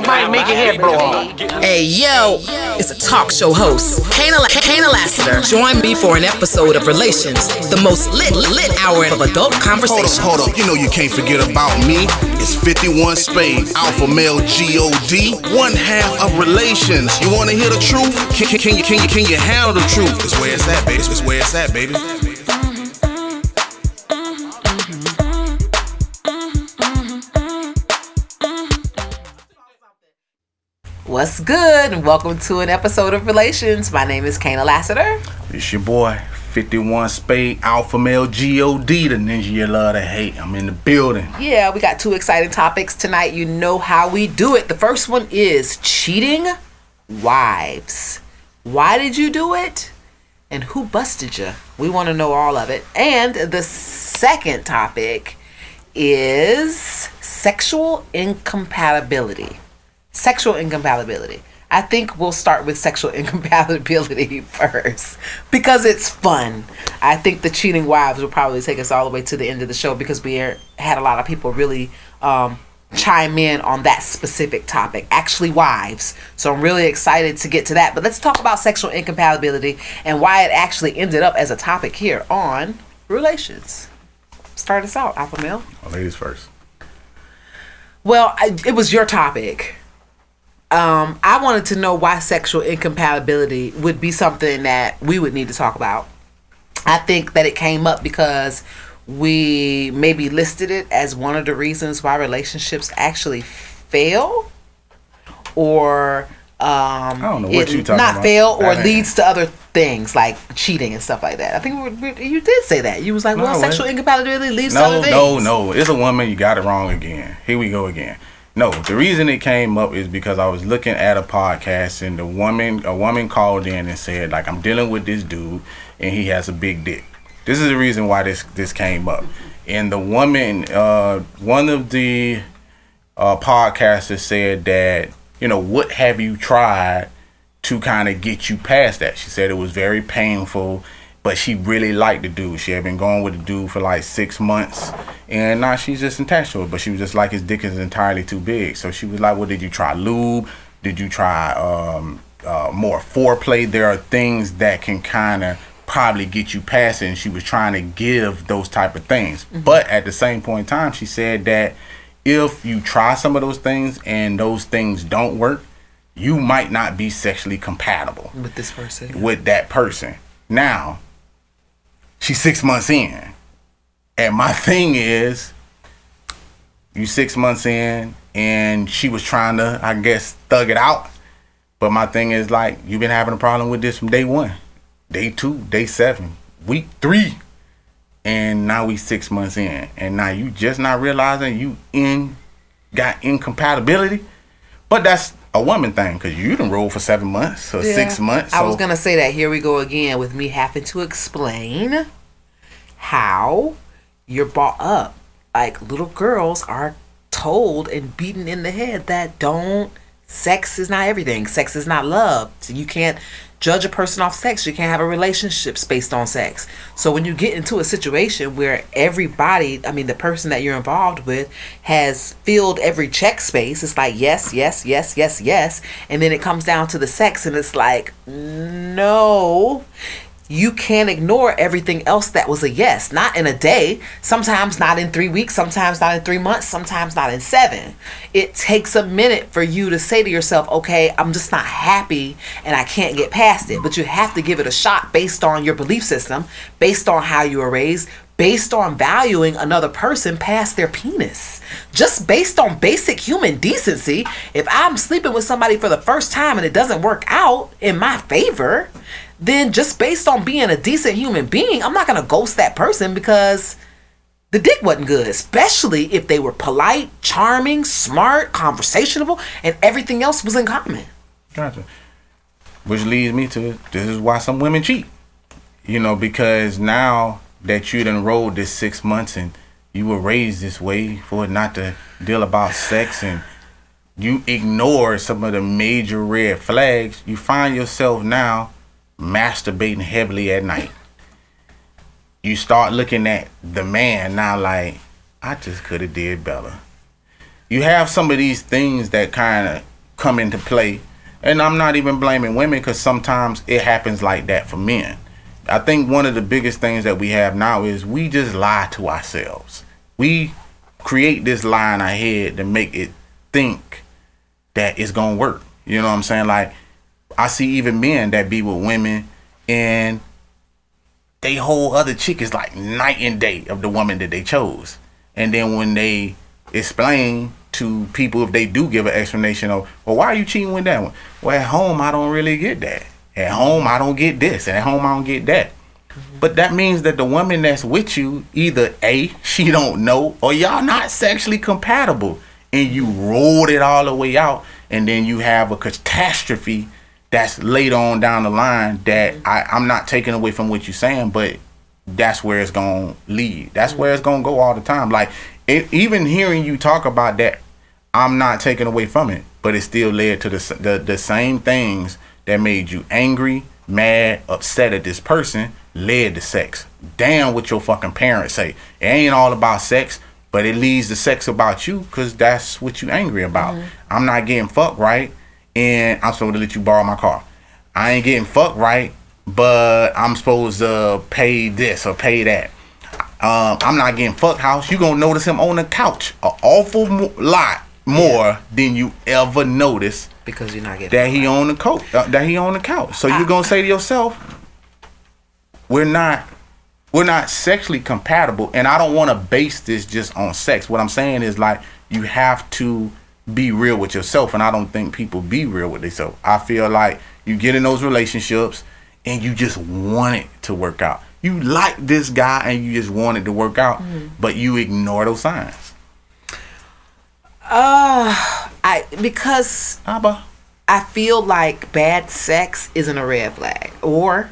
who might make your head blow off. Hey yo, it's a talk show host, Kaynah, Kaynah Lassiter. Join me for an episode of Relations, the most lit, lit hour of adult conversation. Hold conversation. up, hold up. You know you can't forget about me. It's 51 Spades, Alpha Male G-O-D, one half of relations. You wanna hear the truth? Can, can, can you can you can you handle the truth? It's where it's at, baby. It's where it's at, baby. What's good? And welcome to an episode of Relations. My name is Kaynah Lassiter. It's your boy, 51 Spade, Alpha Male G-O-D, the ninja you love to hate. I'm in the building. Yeah, we got two exciting topics tonight. You know how we do it. The first one is cheating wives. Why did you do it? And who busted you? We want to know all of it. And the second topic is sexual incompatibility. Sexual incompatibility. I think we'll start with sexual incompatibility first because it's fun. I think the cheating wives will probably take us all the way to the end of the show because we are, had a lot of people really um, chime in on that specific topic. Actually, wives. So I'm really excited to get to that. But let's talk about sexual incompatibility and why it actually ended up as a topic here on relations. Start us out, Alpha Male. Oh, ladies first. Well, I, it was your topic. Um, I wanted to know why sexual incompatibility would be something that we would need to talk about. I think that it came up because we maybe listed it as one of the reasons why relationships actually fail, or um, I don't know what it you talking not about. fail or That ain't- leads to other things like cheating and stuff like that. I think we, we, you did say that. You was like, No, well, sexual incompatibility leads to other No, no, no. It's a woman. You got it wrong again. Here we go again. No, the reason it came up is because I was looking at a podcast and the woman, a woman called in and said, like, I'm dealing with this dude and he has a big dick. This is the reason why this this came up. And the woman, uh, one of the uh, podcasters said that, you know, what have you tried to kind of get you past that? She said it was very painful, but she really liked the dude. She had been going with the dude for like six months, and now she's just attached to it. But she was just like, his dick is entirely too big. So she was like, well, did you try lube? Did you try um, uh, more foreplay? There are things that can kind of probably get you past it and she was trying to give those type of things but at the same point in time she said that if you try some of those things and those things don't work you might not be sexually compatible with this person. with that person now she's six months in. And my thing is you six months in and she was trying to i guess thug it out. But my thing is like you've been having a problem with this from day one. Day two, day seven, week three, and now we six months in, and now you just not realizing you in got incompatibility. But that's a woman thing because you didn't roll for seven months or six Yeah. months. I was gonna say that. Here we go again with me having to explain how you're brought up. Like little girls are told and beaten in the head that don't. Sex is not everything. Sex is not love. So you can't judge a person off sex. You can't have a relationship based on sex. So when you get into a situation where everybody, I mean, the person that you're involved with has filled every check space, it's like yes, yes, yes, yes, yes, and then it comes down to the sex, and it's like no. You can't ignore everything else that was a yes. Not in a day, sometimes not in three weeks, sometimes not in three months, sometimes not in seven. It takes a minute for you to say to yourself, okay, I'm just not happy and I can't get past it. But you have to give it a shot based on your belief system, based on how you were raised, based on valuing another person past their penis. Just based on basic human decency, if I'm sleeping with somebody for the first time and it doesn't work out in my favor, then just based on being a decent human being, I'm not gonna ghost that person because the dick wasn't good, especially if they were polite, charming, smart, conversational, and everything else was in common. Gotcha. Which leads me to this is why some women cheat. You know, because now that you done rolled this six months and you were raised this way for it not to deal about sex and you ignore some of the major red flags, you find yourself now masturbating heavily at night. You start looking at the man now like, I just could have did better. You have some of these things that kind of come into play. And I'm not even blaming women because sometimes it happens like that for men. I think one of the biggest things that we have now is we just lie to ourselves. We create this lie in our head to make it think that it's gonna work. You know what I'm saying? Like I see even men that be with women and they whole other chick is like night and day of the woman that they chose. And then when they explain to people if they do give an explanation of, well, why are you cheating with that one? Well, at home I don't really get that. At home I don't get this. At home I don't get that. But that means that the woman that's with you, either A, she don't know, or y'all not sexually compatible. And you rolled it all the way out, and then you have a catastrophe that's later on down the line that I, I'm not taking away from what you're saying, but that's where it's gonna lead. That's where it's gonna go all the time. Like it, even hearing you talk about that, I'm not taking away from it, but it still led to the the, the same things that made you angry, mad, upset at this person led to sex. Damn what your fucking parents say. It ain't all about sex, but it leads to sex about you because that's what you angry about. Mm-hmm. I'm not getting fucked right, and I'm supposed to let you borrow my car. I ain't getting fucked right, but I'm supposed to pay this or pay that. Um, I'm not getting fucked house. You gonna notice him on the couch an awful mo- lot more than you ever notice because you're not getting that he on the coat uh, that he on the couch. So you're gonna say to yourself, we're not we're not sexually compatible, and I don't want to base this just on sex. What I'm saying is like you have to be real with yourself, and I don't think people be real with themselves. I feel like you get in those relationships and you just want it to work out. You like this guy and you just want it to work out, but you ignore those signs. Uh, I because Abba. I feel like bad sex isn't a red flag, or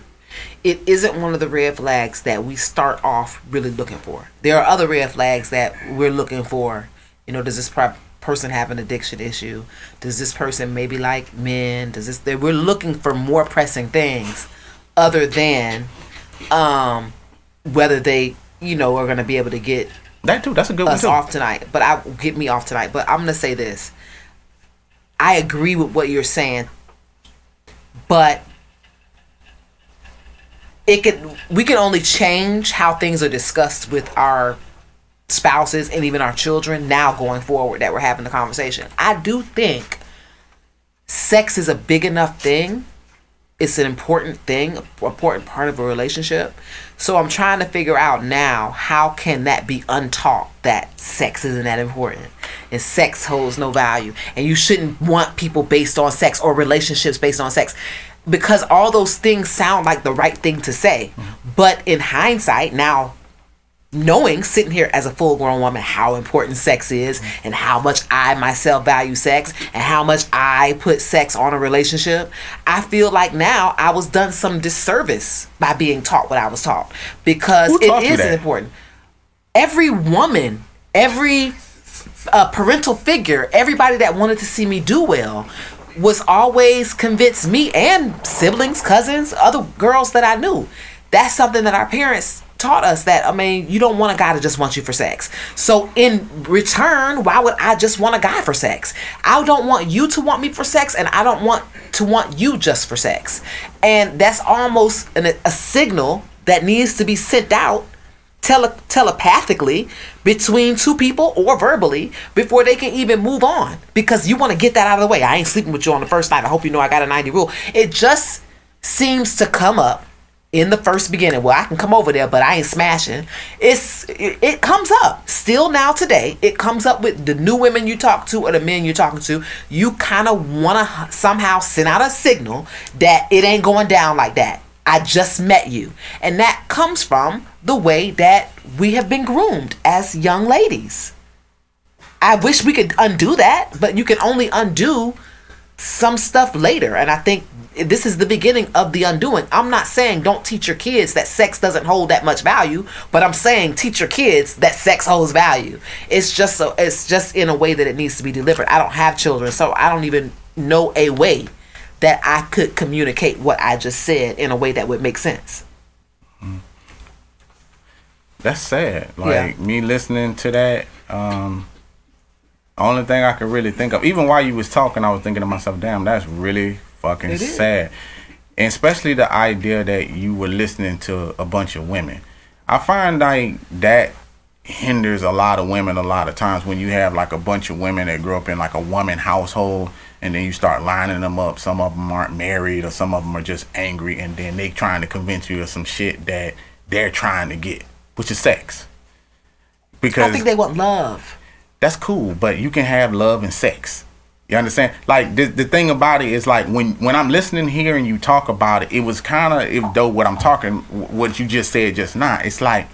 it isn't one of the red flags that we start off really looking for. There are other red flags that we're looking for. You know, does this pro- person have an addiction issue? Does this person maybe like men? Does this? We're looking for more pressing things other than um, whether they, you know, are going to be able to get That too. That's a good one us too. off tonight. But I get me off tonight. But I'm gonna say this. I agree with what you're saying, but it could we can only change how things are discussed with our spouses and even our children now going forward that we're having the conversation. I do think sex is a big enough thing it's an important thing, important part of a relationship. So I'm trying to figure out now how can that be untaught that sex isn't that important and sex holds no value and you shouldn't want people based on sex or relationships based on sex because all those things sound like the right thing to say. Mm-hmm. But in hindsight, now knowing sitting here as a full grown woman how important sex is and how much I myself value sex and how much I put sex on a relationship, I feel like now I was done some disservice by being taught what I was taught because Who it is important. Every woman, every uh, parental figure, everybody that wanted to see me do well was always convinced me and siblings, cousins, other girls that I knew. That's something that our parents taught us that I mean, you don't want a guy to just want you for sex. So in return, why would I just want a guy for sex? I don't want you to want me for sex and I don't want to want you just for sex. And that's almost an, a signal that needs to be sent out tele- telepathically between two people or verbally before they can even move on because you want to get that out of the way. I ain't sleeping with you on the first night. I hope you know I got a 90 rule. It just seems to come up in the first beginning. Well, I can come over there, but I ain't smashing. It's it, it comes up still now today. It comes up with the new women you talk to or the men you're talking to. You kind of want to somehow send out a signal that it ain't going down like that. I just met you. And that comes from the way that we have been groomed as young ladies. I wish we could undo that, but you can only undo some stuff later. And I think this is the beginning of the undoing. I'm not saying don't teach your kids that sex doesn't hold that much value, but I'm saying teach your kids that sex holds value. It's just so it's just in a way that it needs to be delivered. I don't have children, so I don't even know a way that I could communicate what I just said in a way that would make sense. That's sad. Like me listening to that, um, Only thing I could really think of, even while you was talking, I was thinking to myself, "Damn, that's really fucking It is. sad." And especially the idea that you were listening to a bunch of women. I find like that hinders a lot of women a lot of times when you have like a bunch of women that grew up in like a woman household and then you start lining them up some of them aren't married or some of them are just angry and then they trying to convince you of some shit that they're trying to get which is sex because I think they want love. that's cool, but you can have love and sex. You understand? Like the, the thing about it is like when when I'm listening here and you talk about it, it was kind of if though what I'm talking what you just said just now. It's like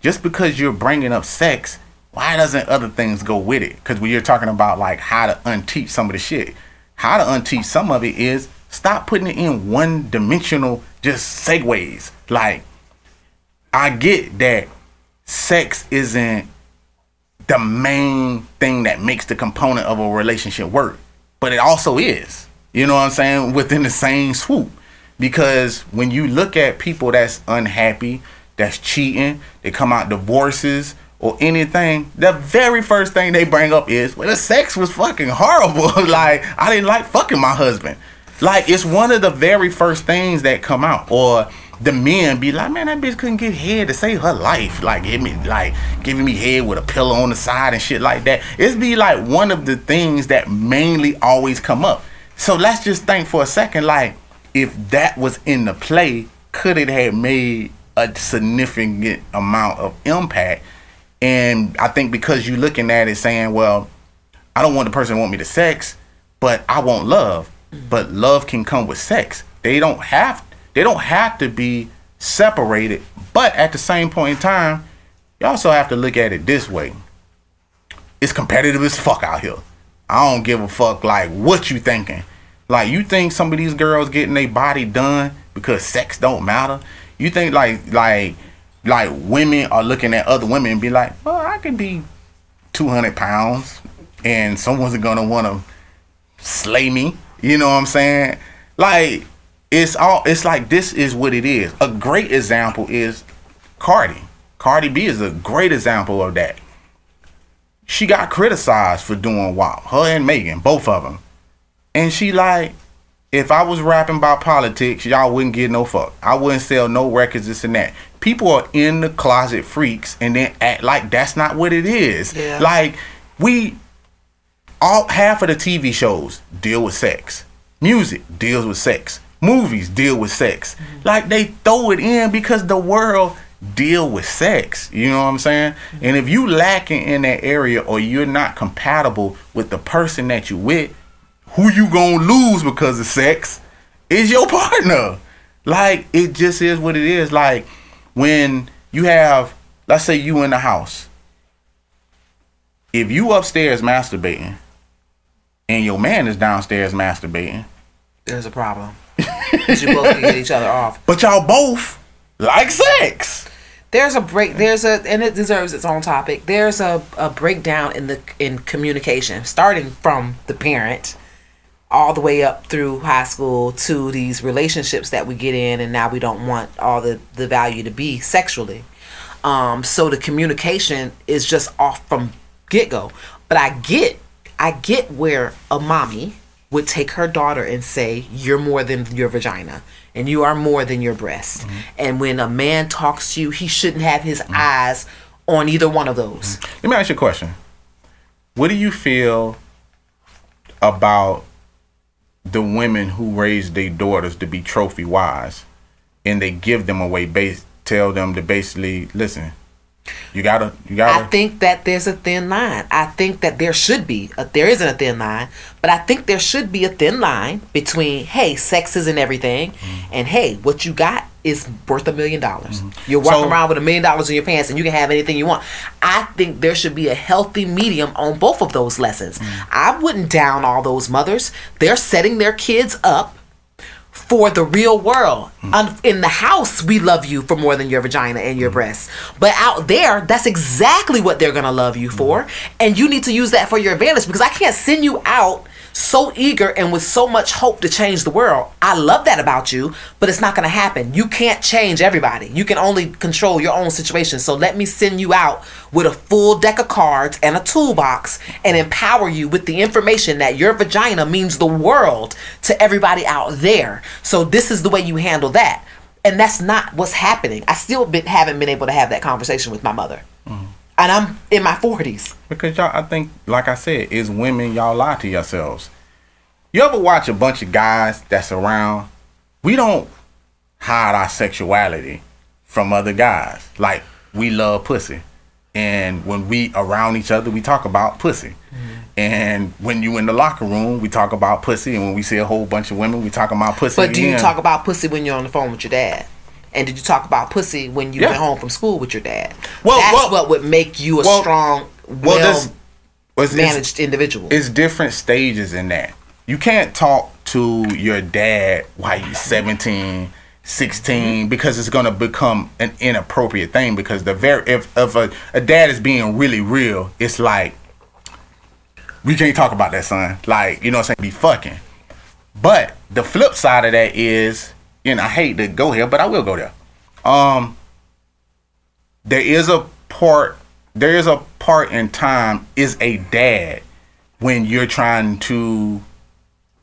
just because you're bringing up sex, why doesn't other things go with it? Because when you're talking about like how to unteach some of the shit, how to unteach some of it is stop putting it in one dimensional just segues. Like I get that sex isn't the main thing that makes the component of a relationship work. But it also is. You know what I'm saying? Within the same swoop. Because when you look at people that's unhappy, that's cheating, they come out divorces or anything, the very first thing they bring up is, well, the sex was fucking horrible. like, I didn't like fucking my husband. Like, it's one of the very first things that come out. Or the men be like, man, that bitch couldn't get head to save her life. Like, give me, like, giving me head with a pillow on the side and shit like that. It's be like one of the things that mainly always come up. So let's just think for a second, like, if that was in the play, could it have made a significant amount of impact? And I think because you're looking at it saying, well, I don't want the person want me to sex, but I want love. But love can come with sex. They don't have they don't have to be separated. But at the same point in time, you also have to look at it this way. It's competitive as fuck out here. I don't give a fuck like what you thinking. Like you think some of these girls getting their body done because sex don't matter? You think like like like women are looking at other women and be like, well, I could be two hundred pounds and someone's gonna wanna slay me. You know what I'm saying? Like it's all it's like this is what it is. A great example is Cardi. Cardi B is a great example of that. She got criticized for doing WAP. Her and Megan, both of them. And she like, if I was rapping about politics, y'all wouldn't get no fuck. I wouldn't sell no records, this and that. People are in the closet freaks and then act like that's not what it is. Yeah. Like we all half of the TV shows deal with sex. Music deals with sex. Movies deal with sex. Mm-hmm. Like they throw it in because the world deal with sex. You know what I'm saying? Mm-hmm. And if you lacking in that area or you're not compatible with the person that you with, who you gonna lose because of sex is your partner. Like it just is what it is. Like when you have, let's say you in the house, if you upstairs masturbating and your man is downstairs masturbating, There's a problem. You both can get each other off. but y'all both like sex. There's a break. There's a, and it deserves its own topic. There's a, a breakdown in the in communication, starting from the parent, all the way up through high school to these relationships that we get in, and now we don't want all the the value to be sexually. Um, so the communication is just off from get go. But I get, I get where a mommy would take her daughter and say, "You're more than your vagina, and you are more than your breast." Mm-hmm. And when a man talks to you, he shouldn't have his mm-hmm. eyes on either one of those. Mm-hmm. Let me ask you a question. What do you feel about the women who raise their daughters to be trophy wives and they give them away base tell them to basically listen you gotta you I gotta I think that there's a thin line. I think that there should be. A, there isn't a thin line, but I think there should be a thin line between hey, sex isn't everything, Mm-hmm. and hey, what you got is worth a million dollars. You're walking So- around with a million dollars in your pants, and you can have anything you want. I think there should be a healthy medium on both of those lessons. Mm-hmm. I wouldn't down all those mothers. They're setting their kids up for the real world. Un- in the house, we love you for more than your vagina and your mm. breasts. But out there, that's exactly what they're gonna love you for, mm. and you need to use that for your advantage because I can't send you out so eager and with so much hope to change the world. I love that about you, but it's not going to happen. You can't change everybody. You can only control your own situation. So let me send you out with a full deck of cards and a toolbox and empower you with the information that your vagina means the world to everybody out there. So this is the way you handle that. And that's not what's happening. I still been, haven't been able to have that conversation with my mother. Mm-hmm. And I'm in my 40s. Because y'all, I think, like I said, is women y'all lie to yourselves. You ever watch a bunch of guys that's around? We don't hide our sexuality from other guys. Like we love pussy, and when we around each other, we talk about pussy. Mm-hmm. And when you in the locker room, we talk about pussy, and when we see a whole bunch of women, we talk about pussy. But do you talk about pussy when you're on the phone with your dad? And did you talk about pussy when you Yeah. went home from school with your dad? Well, That's well- what would make you a well- strong, Well, well there's well, it's- it's- managed individual. it's different stages in that. You can't talk to your dad while you're 17, 16 mm-hmm. because it's going to become an inappropriate thing because the very if, if a, a dad is being really real, it's like we can't talk about that son. Like, you know what I'm saying? Be fucking. But the flip side of that is, know, I hate to go here, but I will go there. Um there is a part there is a part in time is a dad when you're trying to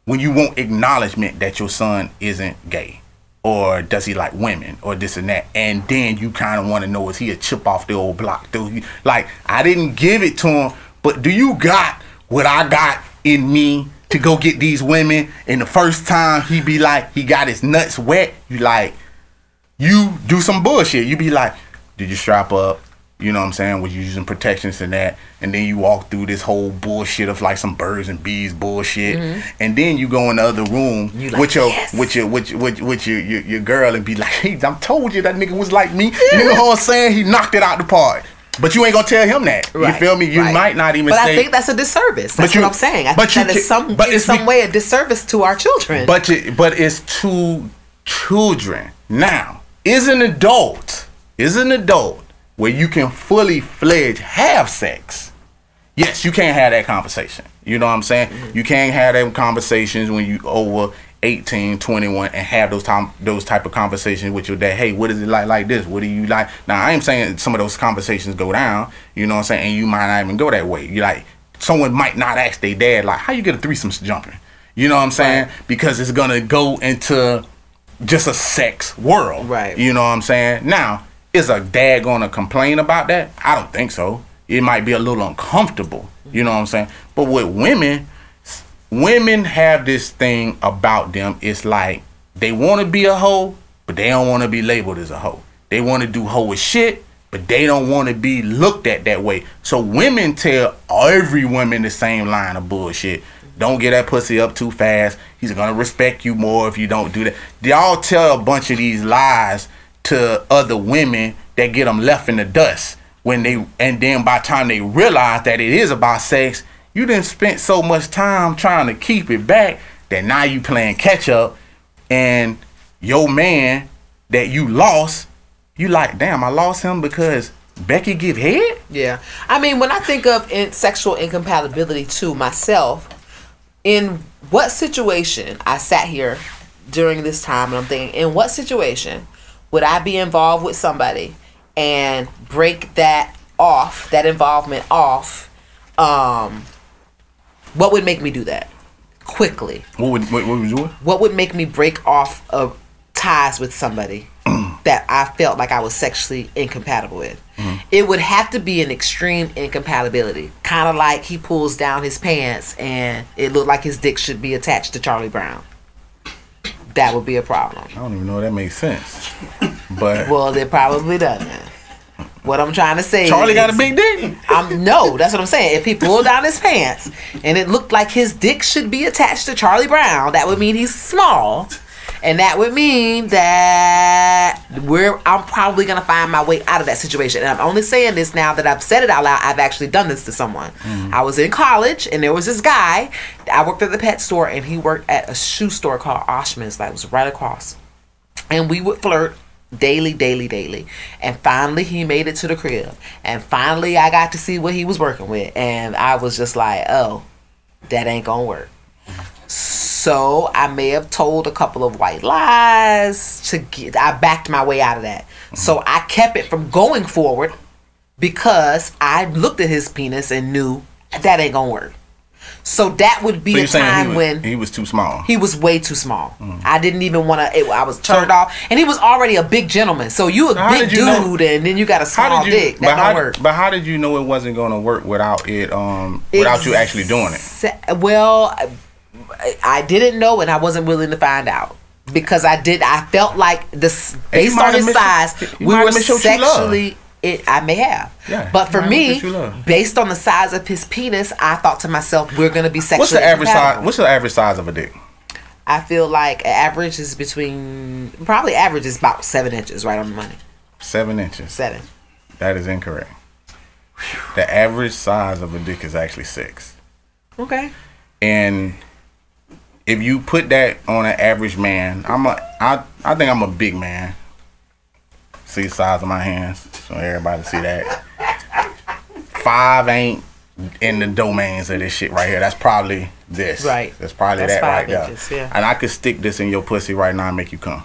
when you want acknowledgement that your son isn't gay or does he like women or this and that and then you kind of want to know is he a chip off the old block do like i didn't give it to him but do you got what i got in me to go get these women and the first time he be like he got his nuts wet you like you do some bullshit. You be like, did you strap up? You know what I'm saying? Was you using protections and that? And then you walk through this whole bullshit of like some birds and bees bullshit. And then you go in the other room Mm-hmm. You like, with your "Yes." with your with, your- with, with your, your your girl and be like, hey, I told you that nigga was like me. You know what I'm saying? He knocked it out the park. But you ain't gonna tell him that. Right, You feel me? You right. might not even But say I think that's a disservice. That's you- what I'm saying. I but think that you is some but in some be- way a disservice to our children. But you, but it's two children. Now, is an adult, is an adult where you can fully fledged have sex. Yes, you can't have that conversation. You know what I'm saying? Mm-hmm. You can't have them conversations when you over 18, 21 and have those time those type of conversations with your dad. Hey, what is it like like this? What do you like? Now, I am saying some of those conversations go down, you know what I'm saying? And you might not even go that way. You like someone might not ask their dad like, "How you get a threesome jumping?" You know what I'm saying? Because it's to go into just a sex world. Right. You know what I'm saying? Now, is a dad gonna complain about that? I don't think so. It might be a little uncomfortable. You know what I'm saying? But with women, women have this thing about them. It's like they want to be a hoe, but they don't want to be labeled as a hoe. They want to do hoe shit, but they don't want to be looked at that way. So women tell every woman the same line of bullshit. Don't get that pussy up too fast. He's gonna respect you more if you don't do that. Y'all tell a bunch of these lies to other women that get them left in the dust when they and then by the time they realize that it is about sex, you didn't spent so much time trying to keep it back that now you playing catch up and your man that you lost, you like, damn, I lost him because Becky give head? Yeah. I mean, when I think of in sexual incompatibility to myself, in what situation I sat here during this time and I'm thinking, in what situation would I be involved with somebody and break that off, that involvement off? Um, what would make me do that quickly? What would what, what was you doing? What would make me break off of ties with somebody that I felt like I was sexually incompatible with? Mm-hmm. It would have to be an extreme incompatibility, kind of like he pulls down his pants and it looked like his dick should be attached to Charlie Brown. That would be a problem. I don't even know if that makes sense. But Well, it probably doesn't. What I'm trying to say, Charlie got a big dick. I'm no, that's what I'm saying. If he pulled down his pants and it looked like his dick should be attached to Charlie Brown, that would mean he's small. And that would mean that we're I'm probably gonna find my way out of that situation. And I'm only saying this now that I've said it out loud. I've actually done this to someone. Mm. I was in college and there was this guy. I worked at the pet store and he worked at a shoe store called Oshman's, that was right across and we would flirt daily, daily, daily. And finally, he made it to the crib. And finally, I got to see what he was working with. And I was just like, oh, that ain't gonna work. So I may have told a couple of white lies to get. I backed my way out of that. So mm-hmm. I kept it from going forward because I looked at his penis and knew that ain't gonna work. So that would be So a time he was, when he was too small. he was way too small. Mm. I didn't even want to. I was turned So- off, and he was already a big gentleman. So you a how big you know- dude, and then you got a small how did you? dick. but That how? don't work. But how did you know it wasn't going to work without it? Um, without you actually doing it. Well, I, didn't know, and I wasn't willing to find out because I did. I felt like this based on his size, we were have missed what you love. sexually. It, I may have, Yeah, but for me, missed what you love. based on the size of his penis, I thought to myself, "We're gonna be sexually." What's the average size? What's the average size of a dick? I feel like average is between probably average is about seven inches, right on the money. Seven inches. Seven. That is incorrect. The average size of a dick is actually six. Okay. And if you put that on an average man, I'm a I I think I'm a big man. See the size of my hands, so everybody see that. Five ain't in the domains of this shit right here. That's probably this. Right. That's probably That's that right inches, there. yeah. And I could stick this in your pussy right now and make you come.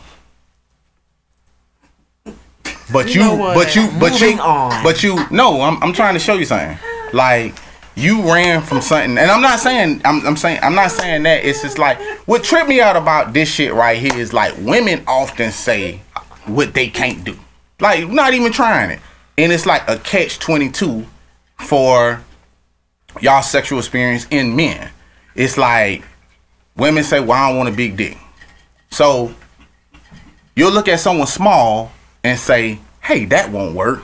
But you, know but you, but Moving you, on. but you. No, I'm, I'm trying to show you something. Like you ran from something, and I'm not saying, I'm, I'm saying, I'm not saying that. It's just like what tripped me out about this shit right here is like women often say what they can't do, like not even trying it, and it's like a catch twenty two for y'all sexual experience in men. It's like women say, "Well, I don't want a big dick," so you'll look at someone small and say, "Hey, that won't work,"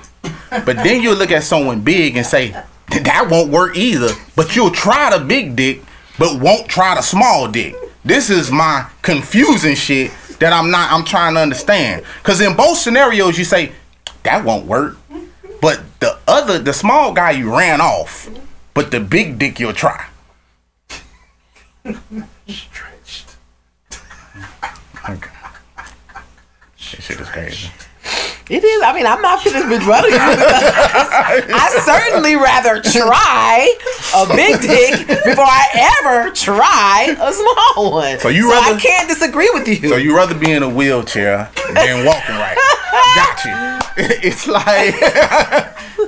but then you'll look at someone big and say, "That won't work either." But you'll try the big dick, but won't try the small dick. This is my confusing shit that I'm not. I'm trying to understand because in both scenarios you say that won't work, but the other, the small guy, you ran off, but the big dick you'll try. Stretched. Okay. That shit is crazy. It is. I mean, I'm not finished with running you I certainly rather try a big dick before I ever try a small one. So you I rather- can't disagree with you. So you rather be in a wheelchair than walking right? Got you. It's like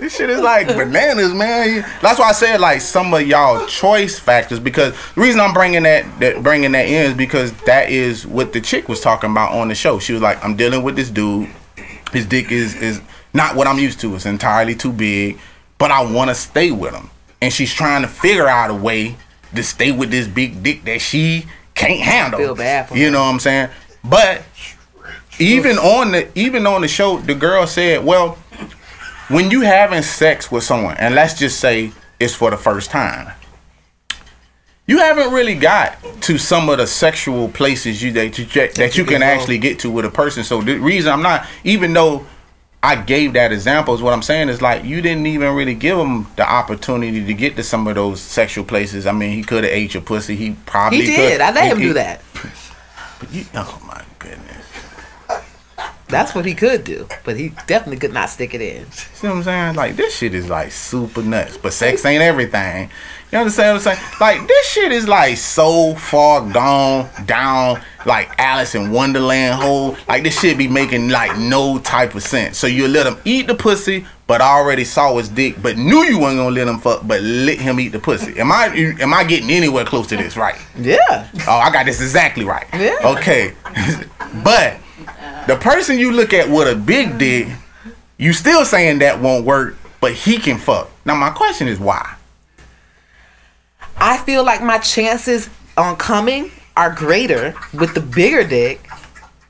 this shit is like bananas, man. That's why I said like some of y'all choice factors because the reason I'm bringing that that bringing that in is because that is what the chick was talking about on the show. She was like, I'm dealing with this dude. His dick is is not what I'm used to. It's entirely too big, but I want to stay with him. And she's trying to figure out a way to stay with this big dick that she can't handle. feel bad for you her. know what I'm saying? But even on the even on the show, the girl said, "Well, when you having sex with someone, and let's just say it's for the first time, you haven't really got to some of the sexual places you that you that you can can actually get to with a person. So the reason I'm not, even though I gave that example, is what I'm saying is like you didn't even really give him the opportunity to get to some of those sexual places. I mean, he could have ate your pussy. He probably he did. could. I let He- him he- do that. But you, oh my goodness. That's what he could do, but he definitely could not stick it in. See what I'm saying? Like this shit is like super nuts. But sex ain't everything. You understand what I'm saying? Like this shit is like so far gone down like Alice in Wonderland hole. Like this shit be making like no type of sense. So you let him eat the pussy, but already saw his dick, but knew you wasn't gonna let him fuck, but let him eat the pussy. Am I am I getting anywhere close to this right? Yeah. Oh, I got this exactly right. Yeah. Okay. but the person you look at with a big dick, you still saying that won't work, but he can fuck. Now my question is why? I feel like my chances on coming are greater with the bigger dick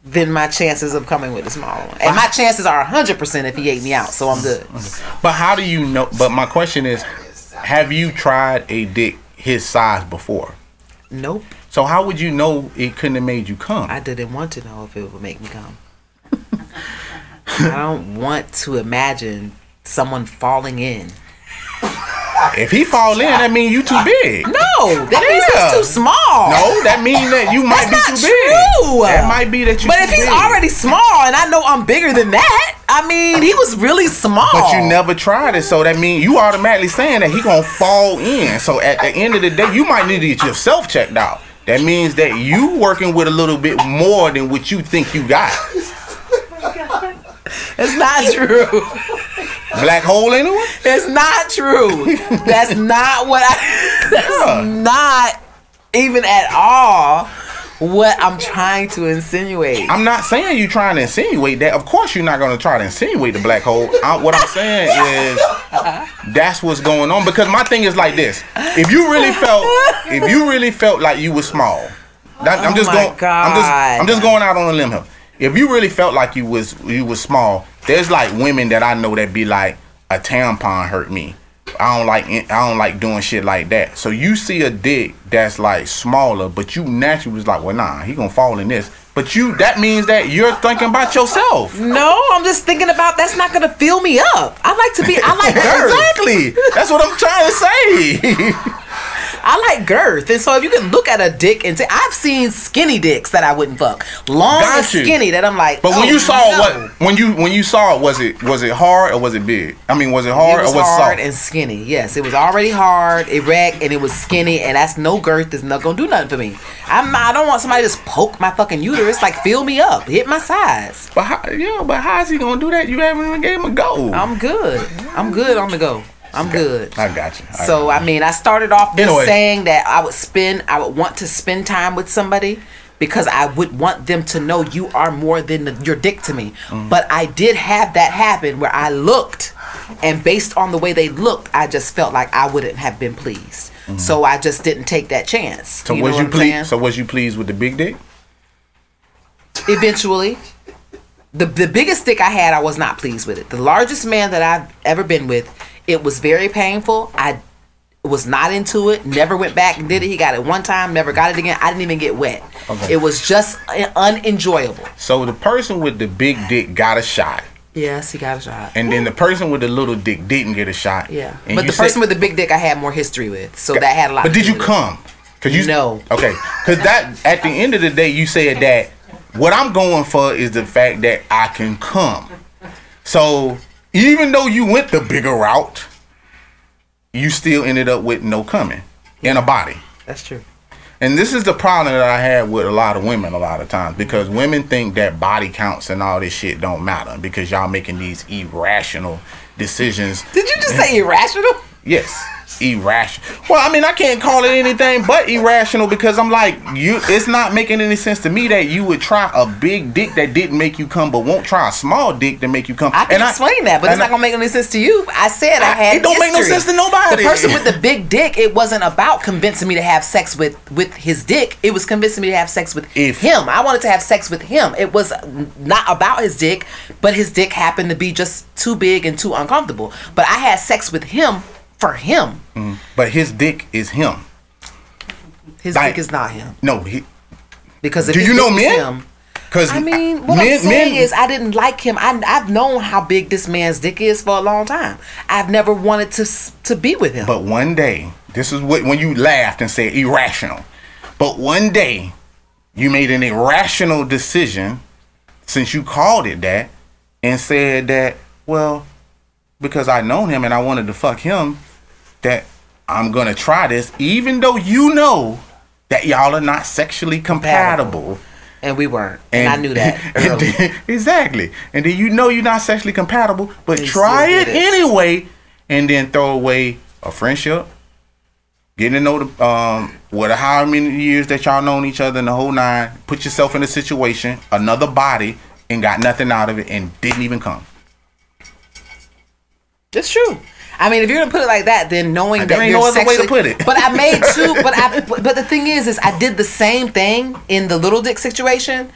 than my chances of coming with the smaller one. And my chances are 100% if he ate me out, so I'm good. But how do you know? But my question is, have you tried a dick his size before? Nope. So how would you know it couldn't have made you come? I didn't want to know if it would make me come. I don't want to imagine someone falling in. If he fall in, that mean you too big. No, that means he's too small. No, that mean that you might That's be not too big. true. That might be that you. But if he's big. already small and I know I'm bigger than that, I mean, he was really small. But you never tried it, so that means you automatically saying that he gonna fall in. So at the end of the day, you might need to get yourself checked out. That means that you working with a little bit more than what you think you got. It's not true. Black hole anyway? It's not true. That's not what I. That's Yeah. not even at all what I'm trying to insinuate. I'm not saying you're trying to insinuate that. Of course, you're not going to try to insinuate the black hole. I, what I'm saying is that's what's going on. Because my thing is like this: if you really felt, if you really felt like you were small, that, I'm Oh just my going. I'm just, God. I'm just going out on a limb here. If you really felt like you was you was small, there's like women that I know that be like a tampon hurt me. I don't like I don't like doing shit like that. So you see a dick that's like smaller, but you naturally was like, well, nah, he gonna fall in this. But you that means that you're thinking about yourself. No, I'm just thinking about that's not gonna fill me up. I like to be. I like exactly. That's what I'm trying to say. I like girth, and so if you can look at a dick and say, I've seen skinny dicks that I wouldn't fuck, long and you. skinny that I'm like. But when oh, you saw no. what when you when you saw it, was it was it hard or was it big? I mean, was it hard It was or was it hard soft? and skinny. Yes, it was already hard, erect, and it was skinny, and that's no girth. Is not gonna do nothing for me. I'm. I don't want somebody to just poke my fucking uterus. Like fill me up, hit my size. but how, yeah, but how is he gonna do that? You haven't even gave him a go. I'm good. I'm good on the go. I'm good. I got you. I So got I mean, I started off just Anyway. saying that I would spend, I would want to spend time with somebody because I would want them to know you are more than the, your dick to me. Mm. But I did have that happen where I looked, and based on the way they looked, I just felt like I wouldn't have been pleased. So I just didn't take that chance. Mm. So you was you what I'm saying? pleased? So was you pleased with the big dick? eventually the the biggest dick I had I was not pleased with it. The largest man that I've ever been with, it was very painful. I was not into it. Never went back and did it. He got it one time, never got it again. I didn't even get wet. Okay. It was just unenjoyable. So the person with the big dick got a shot, Yes, he got a shot. and then the person with the little dick didn't get a shot. Yeah, And but the person said- with the big dick I had more history with, so that had a lot. But did you come? Cause you No. Okay, cause that at the end of the day, you said that what I'm going for is the fact that I can come. So even though you went the bigger route, you still ended up with no coming in a body. That's true. And this is the problem that I had with a lot of women a lot of times because women think that body counts and all this shit don't matter because y'all making these irrational decisions. Did you just say irrational? Yes, irrational. Well, I mean, I can't call it anything but irrational because I'm like, you. It's not making any sense to me that you would try a big dick that didn't make you come, but won't try a small dick to make you come. I can And explain that, but it's not gonna make any sense to you. I said I, I- had. it don't make no sense to nobody. The person with the big dick, it wasn't about convincing me to have sex with with his dick. It was convincing me to have sex with If- him. I wanted to have sex with him. It was not about his dick, but his dick happened to be just too big and too uncomfortable. But I had sex with him for him. Mm, but his dick is him. His Like- dick is not him No, he. because if Do you know men? Cause I mean, what men, I'm saying men, is, I didn't like him. I, I've known how big this man's dick is for a long time. I've never wanted to to be with him. But one day, this is what when you laughed and said irrational. But one day, you made an irrational decision, since you called it that, and said that, well, because I known him and I wanted to fuck him, that I'm gonna try this, even though you know that y'all are not sexually compatible. and we weren't, and, I knew that. and exactly. And then you know you're not sexually compatible, but try it it. anyway, and then throw away a friendship, getting to know the um what how many years that y'all known each other in the whole nine. Put yourself in a situation, another body, and got nothing out of it, and didn't even come. It's true. I mean, if you're gonna put it like that, then knowing There that ain't you're no other way to put it. But I made two. But I. But the thing is, is I did the same thing in the little dick situation.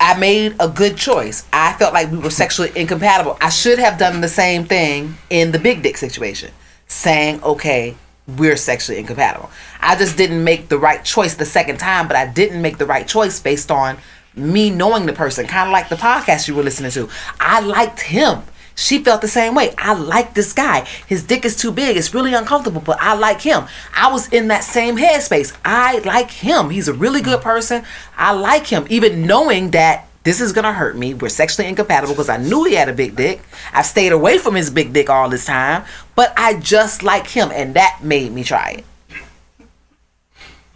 I made a good choice. I felt like we were sexually incompatible. I should have done the same thing in the big dick situation, saying, "Okay, we're sexually incompatible." I just didn't make the right choice the second time, but I didn't make the right choice based on me knowing the person, kind of like the podcast you were listening to. I liked him. She felt the same way. I like this guy. His dick is too big. It's really uncomfortable, but I like him. I was in that same headspace. I like him. He's a really good person. I like him, even knowing that This is gonna hurt me. We're sexually incompatible because I knew he had a big dick. I've stayed away from his big dick all this time, but I just like him, and that made me try it.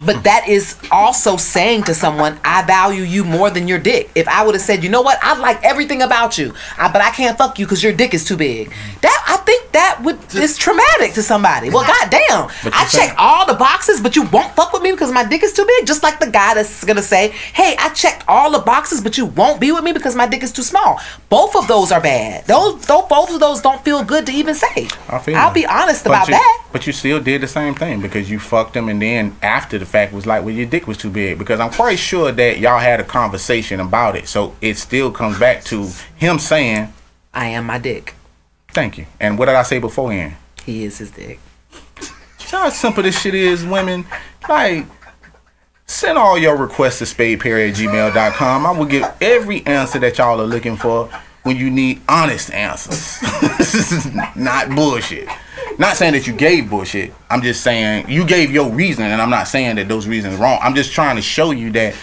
But that is also saying to someone, I value you more than your dick. If I would have said, you know what, I like everything about you, I, but I can't fuck you because your dick is too big. That I think that would is traumatic to somebody. Well, goddamn, But I you say- check all the boxes, but you won't fuck with me because my dick is too big. Just like the guy that's gonna say, hey, I checked all the boxes, but you won't be with me because my dick is too small. Both of those are bad. Those, those both of those don't feel good to even say. I feel I'll be honest But about you- that. But you still did the same thing because you fucked him, and then after the fact was like, well, your dick was too big. Because I'm quite sure that y'all had a conversation about it. So it still comes back to him saying, I am my dick. "Thank you." And what did I say beforehand? He is his dick. See how simple this shit is, women. Like, send all your requests to spadeperry at gmail.com. I will give every answer that y'all are looking for when you need honest answers. this is not bullshit. Not saying that you gave bullshit. I'm just saying you gave your reason, and I'm not saying that those reasons are wrong. I'm just trying to show you that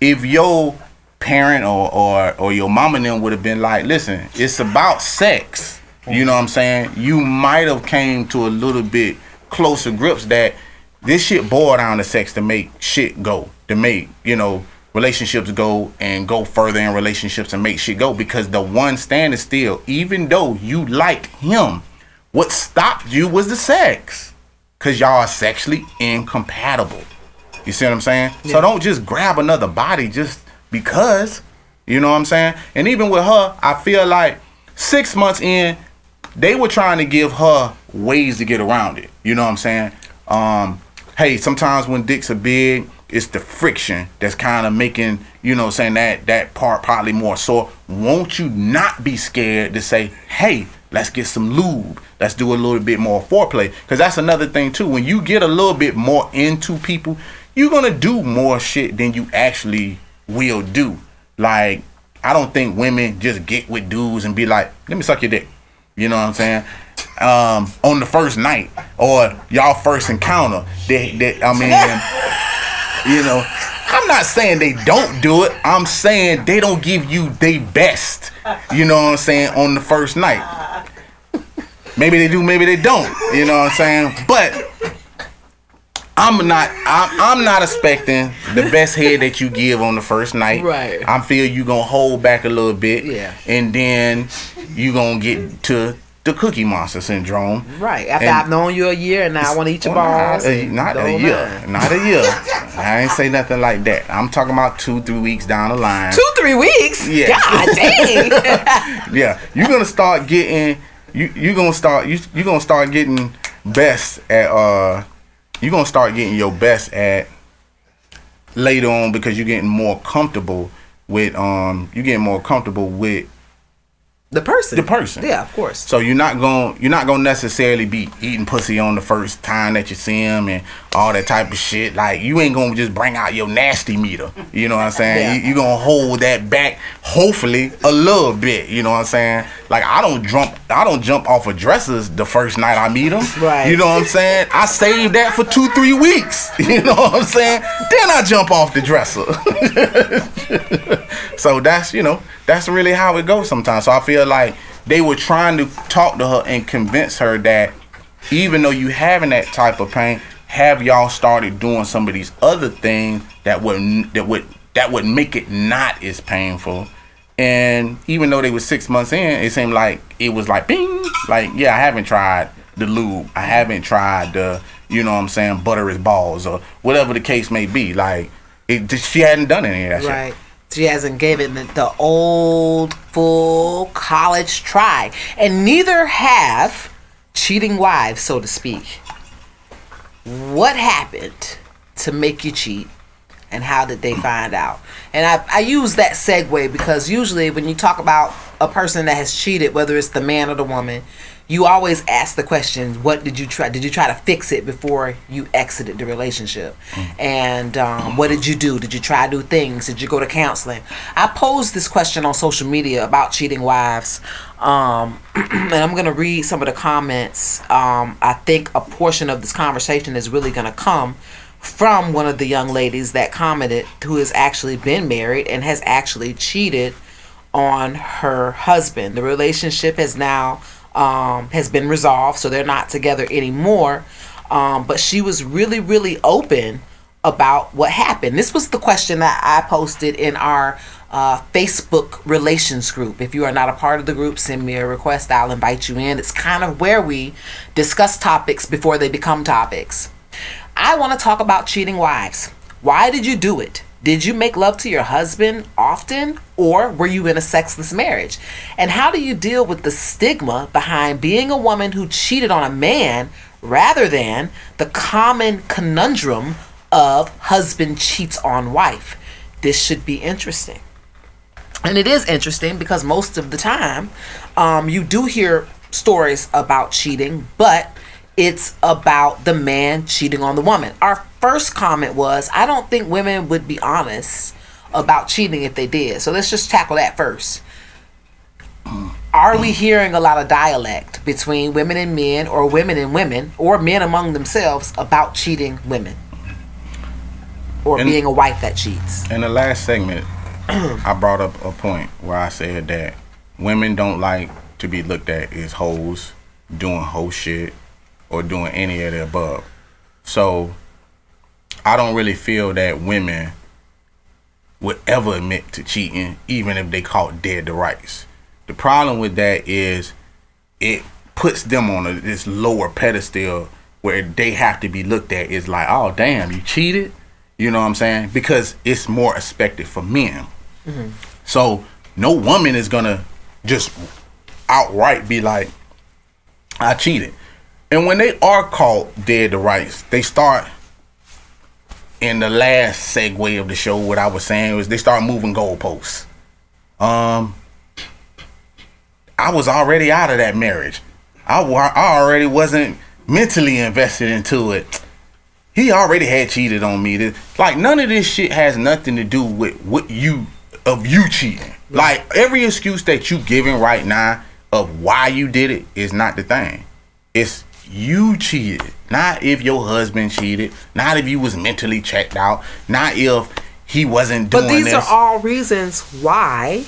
if your parent or or, or your mom and them would have been like, listen, it's about sex. You know what I'm saying? You might have came to a little bit closer grips that this shit boiled down to sex to make shit go, to make, you know, relationships go and go further in relationships and make shit go because the one standing still, even though you like him, what stopped you was the sex. Cause y'all are sexually incompatible. You see what I'm saying? So don't just grab another body just because. You know what I'm saying? And even with her, I feel like six months in, they were trying to give her ways to get around it. You know what I'm saying? Um, hey, sometimes when dicks are big, it's the friction that's kind of making, you know, saying that that part probably more sore. Won't you not be scared to say, hey, let's get some lube. Let's do a little bit more foreplay. Because that's another thing too. When you get a little bit more into people, you're gonna do more shit than you actually will do. Like, I don't think women just get with dudes and be like, let me suck your dick. You know what I'm saying? Um, on the first night or y'all first encounter. that, they, I mean, you know, I'm not saying they don't do it. I'm saying they don't give you their best. You know what I'm saying on the first night. Maybe they do, maybe they don't. You know what I'm saying? But I'm not. I'm, I'm not expecting the best head that you give on the first night. Right. I feel you gonna hold back a little bit. Yeah. And then you gonna get to the Cookie Monster syndrome. Right. After And- I've known you a year and now I want to eat your Well, balls. Not, a, not a year. Not a year. I ain't say nothing like that. I'm talking about two, three weeks down the line. Two, three weeks? Yeah. God dang. Yeah, you're gonna start getting you. You gonna start you. You gonna start getting best at. uh you're gonna start getting your best at later on because you're getting more comfortable with um. you're getting more comfortable with the person. the person. Yeah, of course. So you're not going you're not gonna necessarily be eating pussy on the first time that you see him and all that type of shit. Like you ain't gonna just bring out your nasty meter. You know what I'm saying? Yeah. You, you gonna hold that back, hopefully a little bit. You know what I'm saying? Like I don't jump I don't jump off of dressers the first night I meet them. Right. You know what I'm saying? I save that for two three weeks. You know what I'm saying? Then I jump off the dresser. So that's you know that's really how it goes sometimes. So I feel like they were trying to talk to her and convince her that even though you having that type of pain, have y'all started doing some of these other things that would that would that would make it not as painful. And even though they were six months in, it seemed like it was like bing, like yeah, I haven't tried the lube, I haven't tried the you know what I'm saying butter his balls or whatever the case may be. Like it, she hadn't done any of that shit. She hasn't given the old full college try. And neither have cheating wives, so to speak. What happened to make you cheat? And how did they find out? And I, I use that segue because usually when you talk about a person that has cheated, whether it's the man or the woman, you always ask the question, what did you try? Did you try to fix it before you exited the relationship? And um, what did you do? Did you try new things? Did you go to counseling? I posed this question on social media about cheating wives. Um, and I'm going to read some of the comments. Um, I think a portion of this conversation is really going to come from one of the young ladies that commented who has actually been married and has actually cheated on her husband. The relationship has now um, has been resolved, so they're not together anymore. Um, but she was really, really open about what happened. This was the question that I posted in our uh, Facebook relations group. If you are not a part of the group, send me a request. I'll invite you in. It's kind of where we discuss topics before they become topics. I want to talk about cheating wives. Why did you do it? Did you make love to your husband often, or were you in a sexless marriage? And how do you deal with the stigma behind being a woman who cheated on a man rather than the common conundrum of husband cheats on wife? This should be interesting. And it is interesting because most of the time um, you do hear stories about cheating, but it's about the man cheating on the woman. Our first comment was I don't think women would be honest about cheating if they did. So let's just tackle that first. Are we hearing a lot of dialect between women and men, or women and women, or men among themselves about cheating women? Or In- being a wife that cheats? In the last segment, I brought up a point where I said that women don't like to be looked at as hoes, doing hoe shit, or doing any of the above. So I don't really feel that women would ever admit to cheating, even if they caught dead to rights. The problem with that is it puts them on a, this lower pedestal where they have to be looked at as like, oh damn, you cheated. You know what I'm saying? Because it's more expected for men. Mm-hmm. So no woman is gonna just outright be like, I cheated. And when they are caught dead to rights, they start in the last segue of the show, what I was saying was they start moving goalposts. Um I was already out of that marriage. I, I already wasn't mentally invested into it. He already had cheated on me. Like none of this shit has nothing to do with what you of you cheating. Like every excuse that you giving right now of why you did it is not the thing. It's you cheated. Not if your husband cheated. Not if you was mentally checked out. Not if he wasn't doing But these this. are all reasons why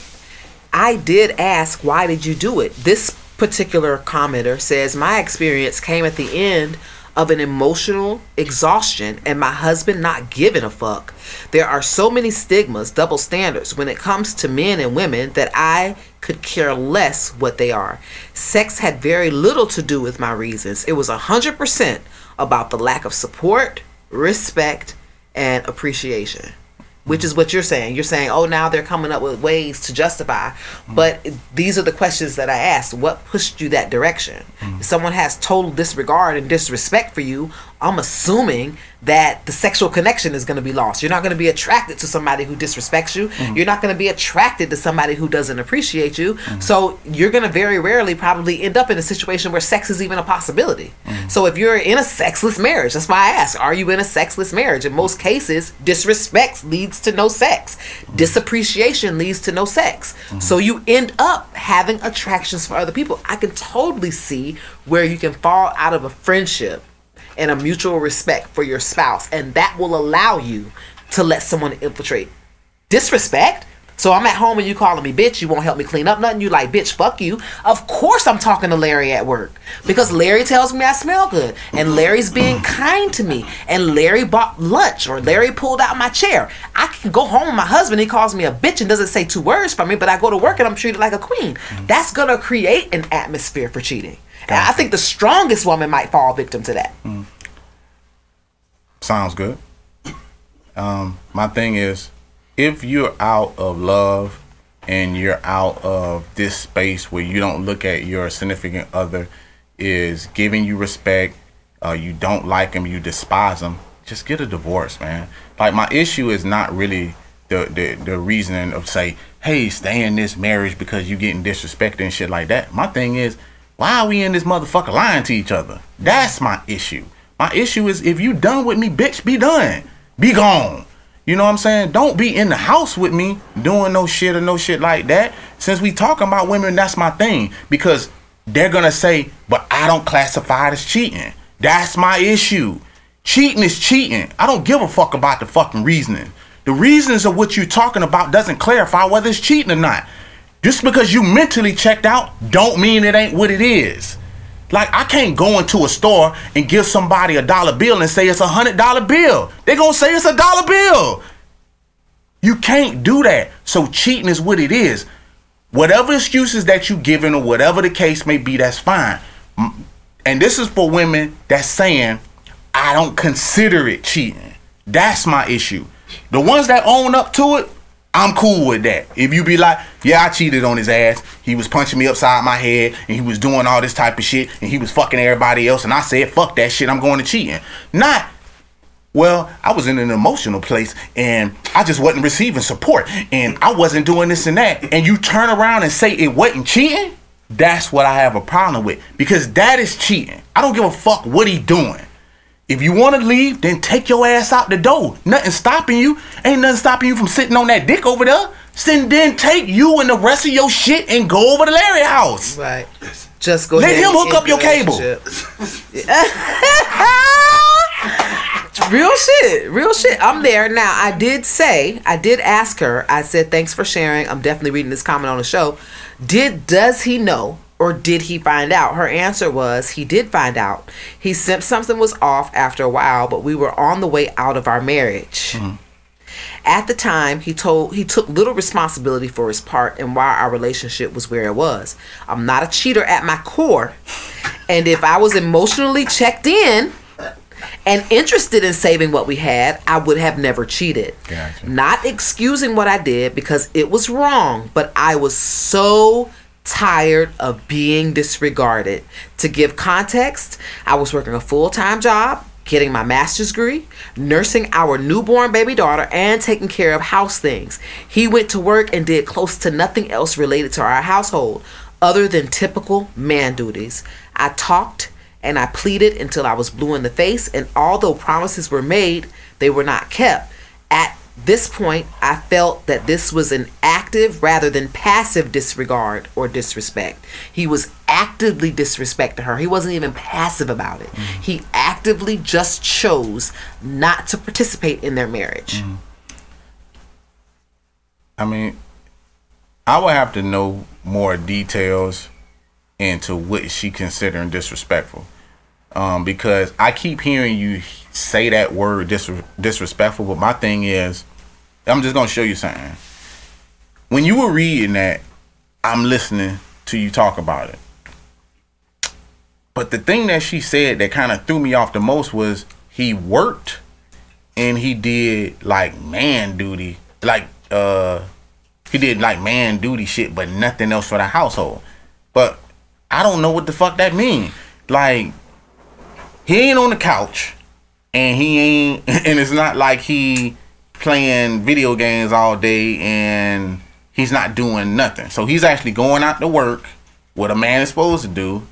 I did ask, why did you do it? This particular commenter says, My experience came at the end of an emotional exhaustion and my husband not giving a fuck. There are so many stigmas, double standards when it comes to men and women that I could care less what they are. Sex had very little to do with my reasons. It was 100% about the lack of support, respect, and appreciation which is what you're saying. You're saying, oh, now they're coming up with ways to justify. But these are the questions that I asked. What pushed you that direction? If someone has total disregard and disrespect for you, I'm assuming that the sexual connection is going to be lost. You're not going to be attracted to somebody who disrespects you. Mm-hmm. You're not going to be attracted to somebody who doesn't appreciate you. Mm-hmm. So you're going to very rarely probably end up in a situation where sex is even a possibility. Mm-hmm. So if you're in a sexless marriage, that's why I ask, are you in a sexless marriage? In most cases, disrespect leads to no sex. Disappreciation leads to no sex. So you end up having attractions for other people. I can totally see where you can fall out of a friendship and a mutual respect for your spouse, and that will allow you to let someone infiltrate. Disrespect. So I'm at home and you calling me bitch. You won't help me clean up nothing. You like bitch. Fuck you. Of course I'm talking to Larry at work because Larry tells me I smell good, and Larry's being kind to me, and Larry bought lunch or Larry pulled out my chair. I can go home with my husband. He calls me a bitch and doesn't say two words for me, but I go to work and I'm treated like a queen. Mm. That's gonna create an atmosphere for cheating. I think the strongest woman might fall victim to that. Sounds good. Um, my thing is, if you're out of love and you're out of this space where you don't look at your significant other is giving you respect, uh, you don't like them, you despise them, just get a divorce, man. Like my issue is not really the the, the reasoning of say, hey, stay in this marriage because you're getting disrespected and shit like that. My thing is, why are we in this motherfucker lying to each other? That's my issue. My issue is if you done with me, bitch, be done. Be gone. You know what I'm saying? Don't be in the house with me doing no shit or no shit like that. Since we talking about women, that's my thing. Because they're gonna say, but I don't classify it as cheating. That's my issue. Cheating is cheating. I don't give a fuck about the fucking reasoning. The reasons of what you're talking about doesn't clarify whether it's cheating or not. Just because you mentally checked out don't mean it ain't what it is. Like I can't go into a store and give somebody a dollar bill and say it's a hundred dollar bill. They gonna say it's a dollar bill. You can't do that. So cheating is what it is. Whatever excuses that you giving or whatever the case may be, that's fine. And this is for women that's saying, I don't consider it cheating. That's my issue. The ones that own up to it, I'm cool with that. If you be like, yeah, I cheated on his ass. He was punching me upside my head and he was doing all this type of shit and he was fucking everybody else and I said, fuck that shit, I'm going to cheating. Not, well, I was in an emotional place and I just wasn't receiving support and I wasn't doing this and that. And you turn around and say it wasn't cheating? That's what I have a problem with because that is cheating. I don't give a fuck what he doing. If you want to leave, then take your ass out the door. Nothing stopping you. Ain't nothing stopping you from sitting on that dick over there. Then then take you and the rest of your shit and go over to Larry house. Right. Just go Let ahead. him hook up your cable. real shit. Real shit. I'm there. Now, I did say, I did ask her, I said, thanks for sharing. I'm definitely reading this comment on the show. Did does he know or did he find out? Her answer was he did find out. He sensed something was off after a while, but we were on the way out of our marriage. Mm-hmm. At the time, he told he took little responsibility for his part and why our relationship was where it was. I'm not a cheater at my core, and if I was emotionally checked in and interested in saving what we had, I would have never cheated. Gotcha. Not excusing what I did because it was wrong, but I was so tired of being disregarded. To give context, I was working a full time job, getting my master's degree, nursing our newborn baby daughter, and taking care of house things. He went to work and did close to nothing else related to our household other than typical man duties. I talked and I pleaded until I was blue in the face, and although promises were made, they were not kept. At this point, I felt that this was an active rather than passive disregard or disrespect. He was actively disrespecting her. He wasn't even passive about it. Mm. He actively just chose not to participate in their marriage. Mm. I mean, I would have to know more details into what she considering disrespectful. Um, because I keep hearing you say that word dis- disrespectful, but my thing is, I'm just gonna show you something. When you were reading that, I'm listening to you talk about it. But the thing that she said that kind of threw me off the most was he worked and he did like man duty, like uh he did like man duty shit, but nothing else for the household. But I don't know what the fuck that mean. Like he ain't on the couch and he ain't and it's not like he playing video games all day and he's not doing nothing. So he's actually going out to work, what a man is supposed to do,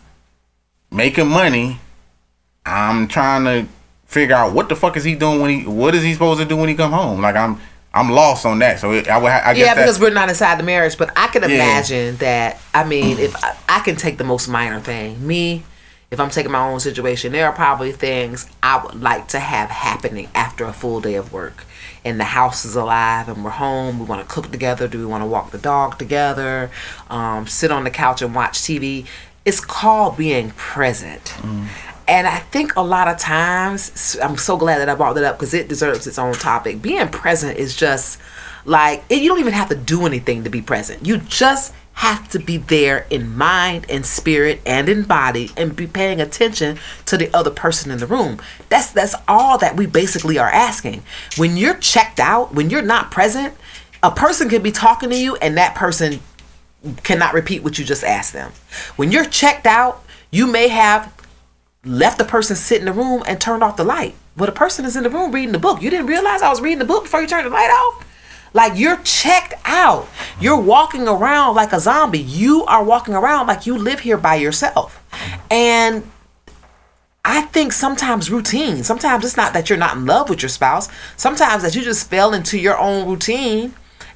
making money. I'm trying to figure out what the fuck is he doing when he what is he supposed to do when he come home? Like I'm I'm lost on that. So it, I would I guess Yeah, because we're not inside the marriage, but I can Yeah. imagine that. I mean, if I, I can take the most minor thing, me, if I'm taking my own situation, there are probably things I would like to have happening after a full day of work. And the house is alive, and we're home. We want to cook together. Do we want to walk the dog together? Um, sit on the couch and watch TV. It's called being present. And I think a lot of times, I'm so glad that I brought that up because it deserves its own topic. Being present is just like, you don't even have to do anything to be present. You just have to be there in mind and spirit and in body and be paying attention to the other person in the room. That's that's all that we basically are asking. When you're checked out, when you're not present, a person can be talking to you and that person cannot repeat what you just asked them. When you're checked out, you may have left the person sit in the room and turned off the light. But a person is in the room reading the book. You didn't realize I was reading the book before you turned the light off? Like you're checked out. You're walking around like a zombie. You are walking around like you live here by yourself. And I think sometimes routine, sometimes it's not that you're not in love with your spouse. Sometimes that you just fell into your own routine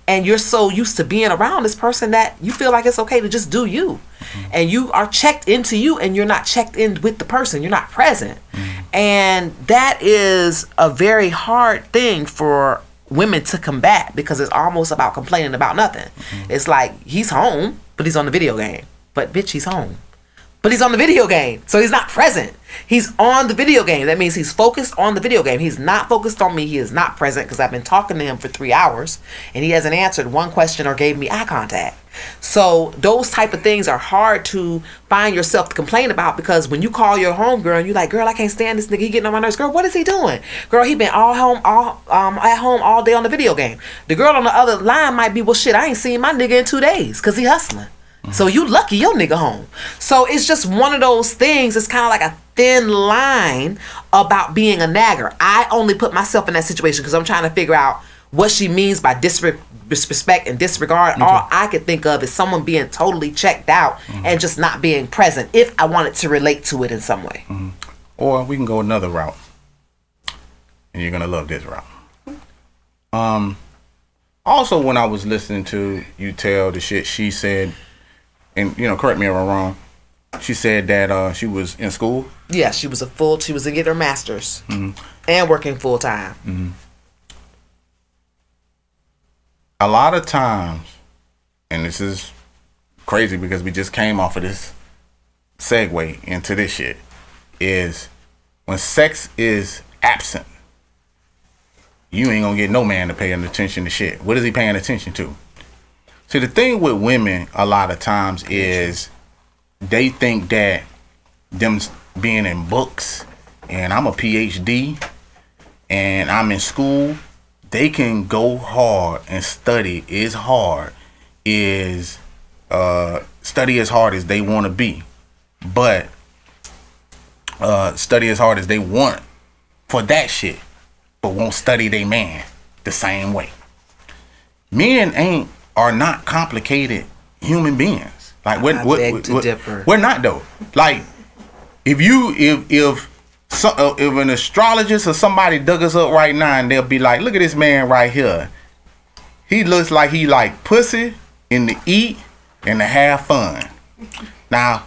and you're so used to being around this person that you feel like it's okay to just do you. Mm-hmm. and you are checked into you and you're not checked in with the person you're not present mm-hmm. and that is a very hard thing for women to combat because it's almost about complaining about nothing. Mm-hmm. It's like he's home but he's on the video game. But bitch he's home but he's on the video game, so he's not present. He's on the video game. That means he's focused on the video game. He's not focused on me. He is not present because I've been talking to him for three hours and he hasn't answered one question or gave me eye contact. So those type of things are hard to find yourself to complain about because when you call your home girl and you're like, girl, I can't stand this nigga. He getting on my nerves. Girl, what is he doing? Girl, he been all home, all um at home all day on the video game. The girl on the other line might be, well, shit, I ain't seen my nigga in two days because he hustling. So you lucky your nigga home. So it's just one of those things. It's kind of like a thin line about being a nagger. I only put myself in that situation because I'm trying to figure out what she means by disrespect and disregard. All I could think of is someone being totally checked out and just not being present. If I wanted to relate to it in some way. Or we can go another route. And you're gonna love this route. Um also when I was listening to you tell the shit she said, and you know, correct me if I'm wrong, she said that uh she was in school. Yeah, she was a full. She was getting her master's and working full time. A lot of times, and this is crazy because we just came off of this segue into this shit, is when sex is absent, you ain't gonna get no man to paying attention to shit. What is he paying attention to? See, the thing with women a lot of times is they think that them being in books and I'm a PhD and I'm in school, they can go hard and study as hard is uh study as hard as they want to be. But uh study as hard as they want for that shit, but won't study they man the same way. Men ain't are not complicated human beings. Like we're, I we're, we're- we're not though. Like if you if if so, uh, if an astrologist or somebody dug us up right now and they'll be like, look at this man right here. He looks like he like pussy and to eat and to have fun. Now,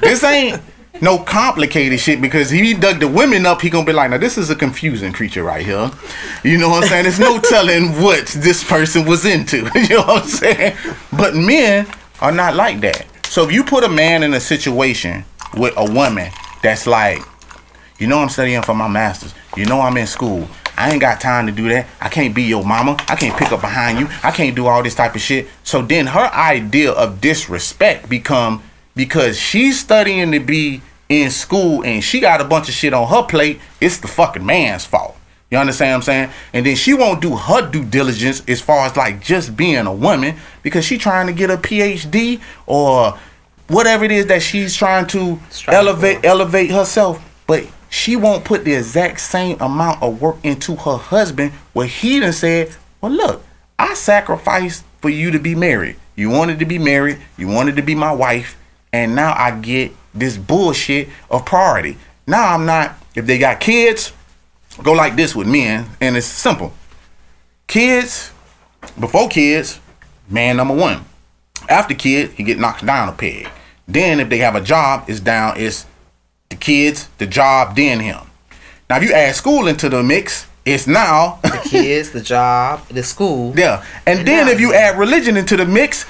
this ain't no complicated shit because he dug the women up, he gonna be like, now this is a confusing creature right here. You know what I'm saying? There's no telling what this person was into. you know what I'm saying? But men are not like that. So if you put a man in a situation with a woman that's like, you know I'm studying for my masters. You know I'm in school. I ain't got time to do that. I can't be your mama. I can't pick up behind you. I can't do all this type of shit. So then her idea of disrespect become because she's studying to be in school and she got a bunch of shit on her plate, it's the fucking man's fault. You understand what I'm saying? And then she won't do her due diligence as far as like just being a woman because she trying to get a PhD or whatever it is that she's trying to Strive elevate for. elevate herself. But she won't put the exact same amount of work into her husband where he done said, Well look, I sacrificed for you to be married. You wanted to be married, you wanted to be my wife, and now I get this bullshit of priority. Now I'm not if they got kids, go like this with men, and it's simple. Kids, before kids, man number one. After kid, he get knocked down a peg. Then if they have a job, it's down, it's the kids, the job, then him. Now if you add school into the mix, it's now The kids, the job, the school. yeah. And, And then if you add religion into the mix,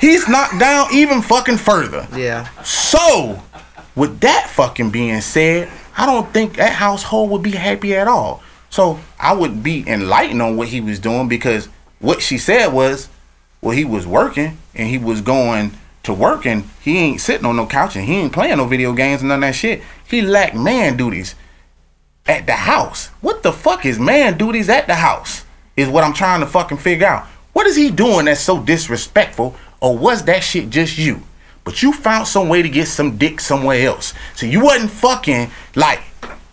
he's knocked down even fucking further. Yeah. So, with that fucking being said, I don't think that household would be happy at all. So, I would be enlightened on what he was doing because what she said was, well, he was working and he was going to work and he ain't sitting on no couch and he ain't playing no video games and none of that shit. He lacked man duties at the house. What the fuck is man duties at the house? Is what I'm trying to fucking figure out. What is he doing that's so disrespectful, or was that shit just you? But you found some way to get some dick somewhere else. So you wasn't fucking like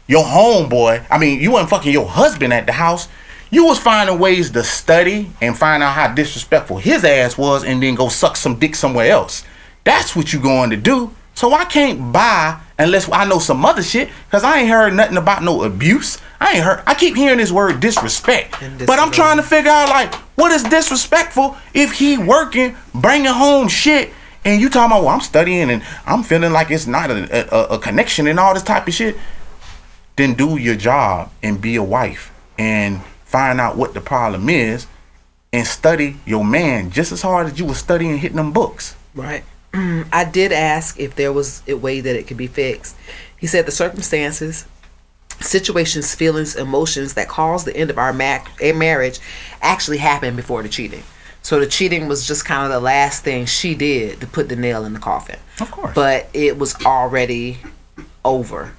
your homeboy. I mean, you wasn't fucking your husband at the house. You was finding ways to study and find out how disrespectful his ass was, and then go suck some dick somewhere else. That's what you going to do. So I can't buy unless I know some other shit, cause I ain't heard nothing about no abuse. I ain't heard. I keep hearing this word disrespect, but I'm trying to figure out like what is disrespectful if he working, bringing home shit, And you talking about, well, I'm studying and I'm feeling like it's not a, a, a connection and all this type of shit. Then do your job and be a wife and find out what the problem is and study your man just as hard as you were studying hitting them books. Right. I did ask if there was a way that it could be fixed. He said the circumstances, situations, feelings, emotions that caused the end of our ma- marriage actually happened before the cheating. So the cheating was just kind of the last thing she did to put the nail in the coffin. Of course. But it was already over.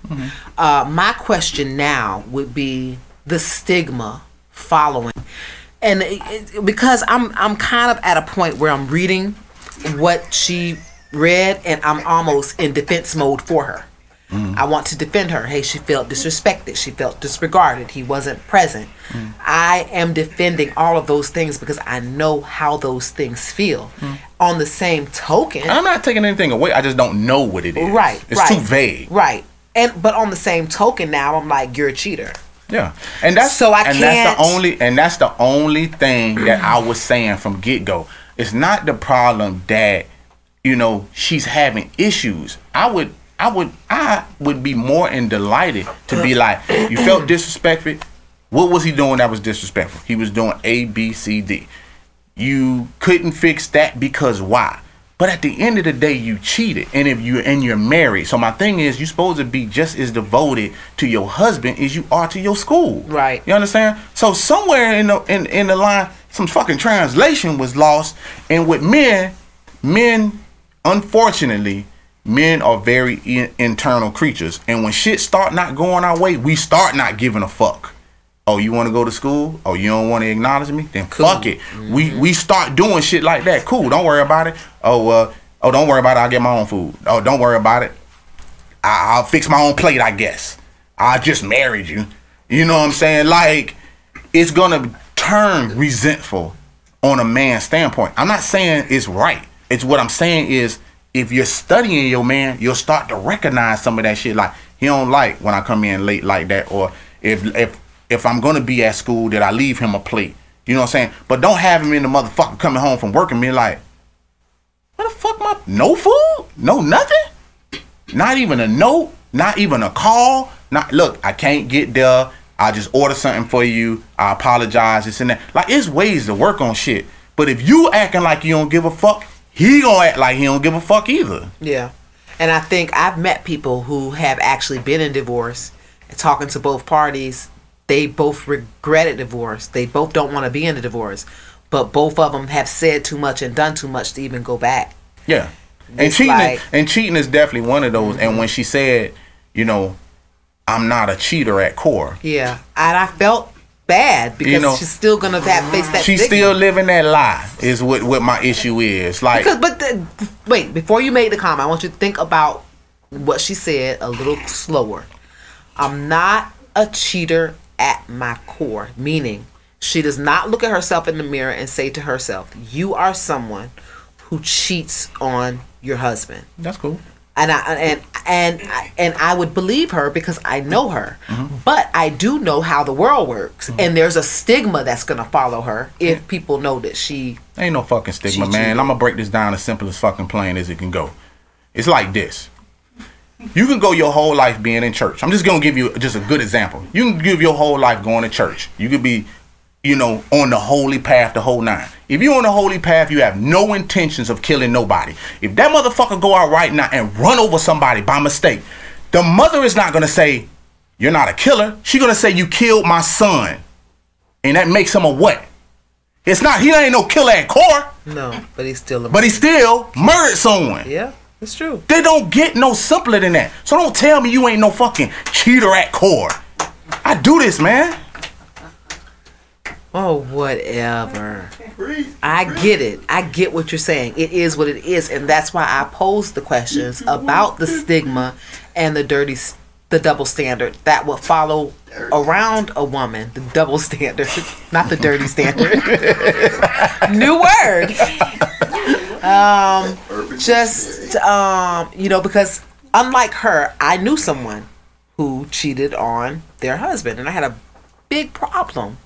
Uh, my question now would be the stigma following, and it, it- because I'm I'm kind of at a point where I'm reading what she read, and I'm almost in defense mode for her. I want to defend her. Hey, she felt disrespected. She felt disregarded. He wasn't present. I am defending all of those things because I know how those things feel. On the same token, I'm not taking anything away. I just don't know what it is. Right. It's right, too vague. Right. And but on the same token now I'm like, you're a cheater. Yeah, and that's So I and can't- that's the only and that's the only thing that I was saying from get go. It's not the problem that you know she's having issues. I would I would I would be more and delighted to be like you felt disrespected. What was he doing that was disrespectful? He was doing A B C D. You couldn't fix that because why? But at the end of the day, you cheated, and if you're and you're married. So my thing is, you're supposed to be just as devoted to your husband as you are to your school. Right. You understand? So somewhere in the in, in the line, some fucking translation was lost. And with men, men, unfortunately, men are very in, internal creatures. And when shit start not going our way, we start not giving a fuck. Oh, you want to go to school? Oh, you don't want to acknowledge me? Then fuck it. We we start doing shit like that. Cool. Don't worry about it. Oh, uh, oh, don't worry about it. I'll get my own food. Oh, don't worry about it. I, I'll fix my own plate, I guess. I just married you. You know what I'm saying? Like, it's gonna turn resentful on a man's standpoint. I'm not saying it's right. It's what I'm saying is if you're studying your man, you'll start to recognize some of that shit. Like he don't like when I come in late like that, or if if if I'm gonna be at school, that I leave him a plate. You know what I'm saying? But don't have him in the motherfucker coming home from work and be like, what the fuck, my no food, no nothing. Not even a note, not even a call. Not look, I can't get there. I just order something for you. I apologize. This and that. Like it's ways to work on shit. But if you acting like you don't give a fuck, he gonna act like he don't give a fuck either. Yeah. And I think I've met people who have actually been in divorce talking to both parties, they both regretted divorce. They both don't want to be in a divorce. But both of them have said too much and done too much to even go back. Yeah. And It's cheating like- and cheating is definitely one of those. And when she said, you know, I'm not a cheater at core. Yeah. And I felt bad because You know, she's still gonna have face that She's stigma. still living that lie. Is what what my issue is. Like Because, but the, wait, before you make the comment, I want you to think about what she said a little slower. I'm not a cheater at my core, meaning she does not look at herself in the mirror and say to herself, "You are someone who cheats on your husband." that's cool. And I and and and I would believe her because I know her. Mm-hmm. But I do know how the world works, mm-hmm. and there's a stigma that's gonna follow her if people know that she. Ain't no fucking stigma, man. I'm gonna break this down as simple as fucking plain as it can go. It's like this. You can go your whole life being in church. I'm just gonna give you just a good example. You can give your whole life going to church. You could be, you know, on the holy path the whole nine. If you're on the holy path, you have no intentions of killing nobody. If that motherfucker go out right now and run over somebody by mistake, the mother is not gonna say, You're not a killer. She's gonna say you killed my son. And that makes him a what? It's not he ain't no killer at core. No, but he's still a. But he still murdered someone. yeah, it's true. They don't get no simpler than that. So don't tell me you ain't no fucking cheater at core. I do this, man. Oh, whatever. I get it. I get what you're saying. It is what it is, and that's why I posed the questions about the stigma and the dirty, the double standard that will follow around a woman. The double standard, not the dirty standard. New word. Um, just um, you know, because unlike her, I knew someone who cheated on their husband, and I had a big problem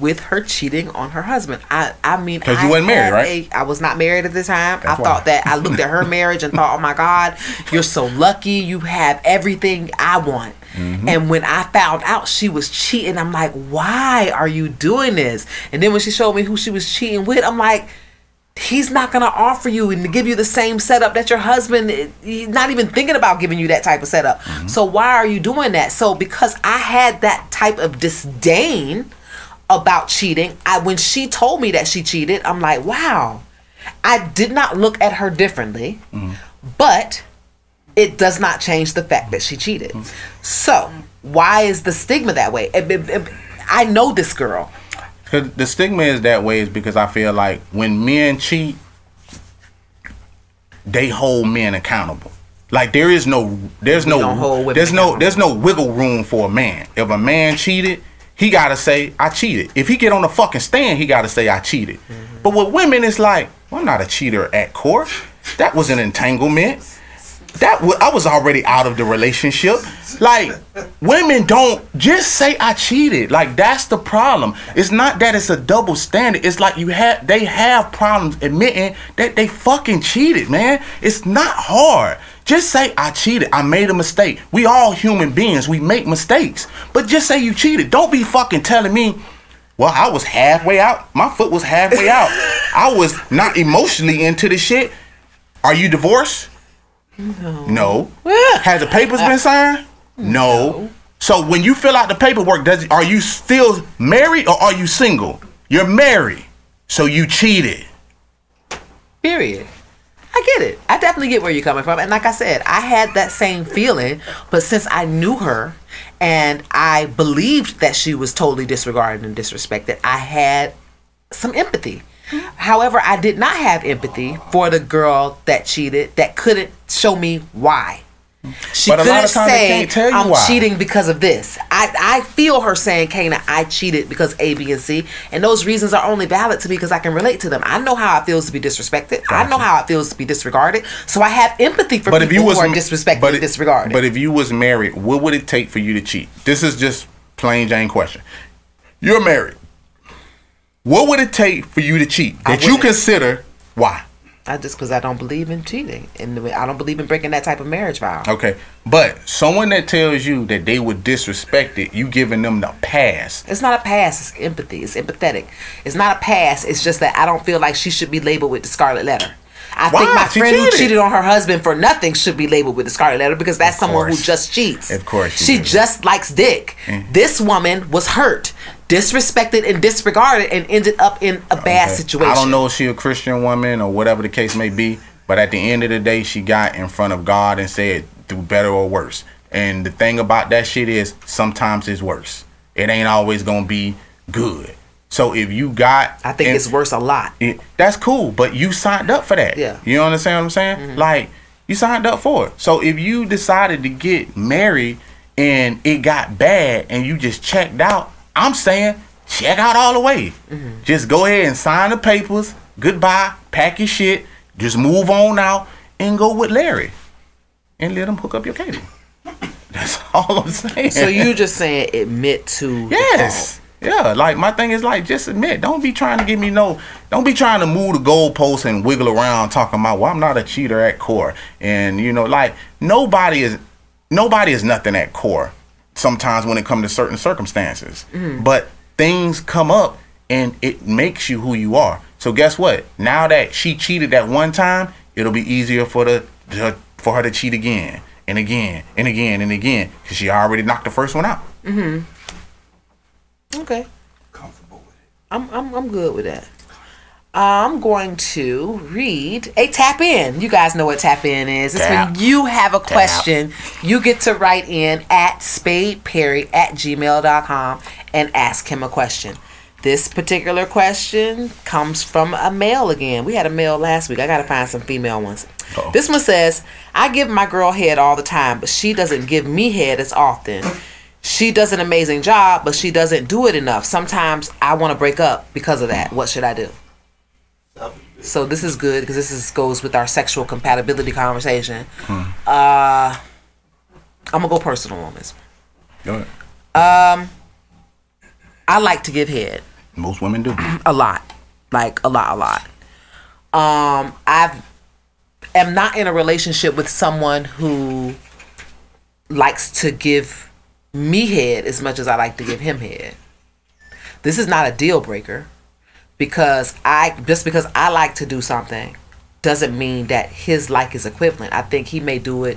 with her cheating on her husband. I I mean, because you wasn't married, right? a- I was not married at the time. That's I why. thought that I looked at her marriage and thought, "Oh my God, you're so lucky. You have everything I want." Mm-hmm. And when I found out she was cheating, I'm like, "Why are you doing this?" And then when she showed me who she was cheating with, I'm like. He's not gonna offer you and give you the same setup that your husband. He's not even thinking about giving you that type of setup. Mm-hmm. So why are you doing that? So because I had that type of disdain about cheating, I when she told me that she cheated, I'm like, wow. I did not look at her differently, mm-hmm. but it does not change the fact that she cheated. Mm-hmm. So why is the stigma that way? It- it- it- I know this girl. 'Cause the stigma is that way is because I feel like when men cheat, they hold men accountable. Like there is no, there's no, hold there's no, there's no wiggle room for a man. If a man cheated, he gotta say I cheated. If he get on the fucking stand, he gotta say I cheated. Mm-hmm. But with women, it's like well, I'm not a cheater at court. That was an entanglement. That wa- I was already out of the relationship. Like women don't just say I cheated. Like that's the problem. It's not that it's a double standard. It's like you have they have problems admitting that they fucking cheated, man. It's not hard. Just say I cheated. I made a mistake. We all human beings. We make mistakes. But just say you cheated. Don't be fucking telling me well, I was halfway out. My foot was halfway out. I was not emotionally into the shit. Are you divorced? No. Has the papers been signed? No. So when you fill out the paperwork, does are you still married or are you single? You're married. So you cheated. Period. I get it. I definitely get where you're coming from. And like I said, I had that same feeling, but since I knew her and I believed that she was totally disregarded and disrespected, I had some empathy. However, I did not have empathy for the girl that cheated that couldn't show me why. She But a lot couldn't of times say can't tell you I'm why." cheating because of this. I, I feel her saying, Kaynah, I cheated because A, B, and C. And those reasons are only valid to me because I can relate to them. I know how it feels to be disrespected. I know how it feels to be disregarded. So I have empathy for But people if you was who are disrespected but and it- disregarded. But if you was married, what would it take for you to cheat? This is just plain Jane question. You're married. What would it take for you to cheat? I That you wouldn't. consider why? I just because I don't believe in cheating. And the way- I don't believe in breaking that type of marriage vow. Okay. But someone that tells you that they would disrespect it, you giving them the pass. It's not a pass. It's empathy. It's empathetic. It's not a pass. It's just that I don't feel like she should be labeled with the scarlet letter. I Why? think my She friend who cheated. cheated on her husband for nothing should be labeled with the scarlet letter because that's Of someone who just cheats. Of course she She just likes dick. Mm-hmm. This woman was hurt, disrespected, and disregarded and ended up in a bad Okay. situation. I don't know if she a Christian woman or whatever the case may be, but at the end of the day, she got in front of God and said, "Do better or worse." And the thing about that shit is, sometimes it's worse. It ain't always gonna be good. So if you got, I think and- it's worse a lot. it, that's cool, but you signed up for that. Yeah. You understand what I'm saying? Mm-hmm. Like you signed up for it. So if you decided to get married and it got bad and you just checked out, I'm saying check out all the way. Mm-hmm. Just go ahead and sign the papers. Goodbye. Pack your shit. Just move on out and go with Larry, and let him hook up your cable. That's all I'm saying. So you just saying admit to Yes. Yeah, like my thing is like just admit. Don't be trying to give me no. Don't be trying to move the goalposts and wiggle around talking about. Well, I'm not a cheater at core, and you know, like nobody is nobody is nothing at core. Sometimes when it comes to certain circumstances, mm-hmm. but things come up and it makes you who you are. So guess what? Now that she cheated that one time, it'll be easier for the for her to cheat again and again and again and again because she already knocked the first one out. Mm-hmm. Okay. Comfortable with it. I'm I'm I'm good with that. I'm going to read a tap in. You guys know what tap in is. It's Tap. when you have a question, you get to write in at spadeperry at gmail.com and ask him a question. This particular question comes from a male again. We had a male last week. I got to find some female ones. Uh-oh. This one says, I give my girl head all the time, but she doesn't give me head as often. She does an amazing job, but she doesn't do it enough. Sometimes I want to break up because of that. What should I do? So this is good because this is goes with our sexual compatibility conversation. Uh, I'm gonna go personal on this. Go ahead. I like to give head. Most women do. a lot like a lot a lot um i've am not in a relationship with someone who likes to give me head as much as i like to give him head. This is not a deal breaker because i just because i like to do something doesn't mean that his like is equivalent. I think he may do it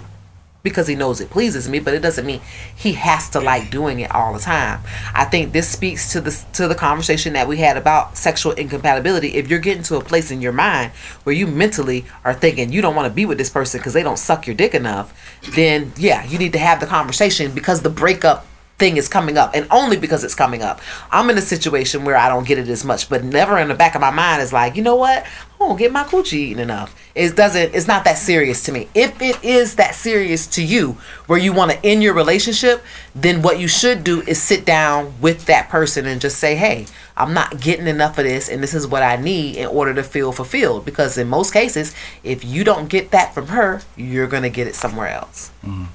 because he knows it pleases me, but it doesn't mean he has to like doing it all the time. I think this speaks to the to the conversation that we had about sexual incompatibility. If you're getting to a place in your mind where you mentally are thinking you don't want to be with this person because they don't suck your dick enough, then yeah, you need to have the conversation because the breakup thing is coming up and only because it's coming up. I'm in a situation where I don't get it as much, but never in the back of my mind is like, you know what? I won't get my coochie eaten enough. It doesn't it's not that serious to me. If it is that serious to you where you want to end your relationship, then what you should do is sit down with that person and just say, "Hey, I'm not getting enough of this and this is what I need in order to feel fulfilled." Because in most cases, if you don't get that from her, you're to get it somewhere else. Mm-hmm.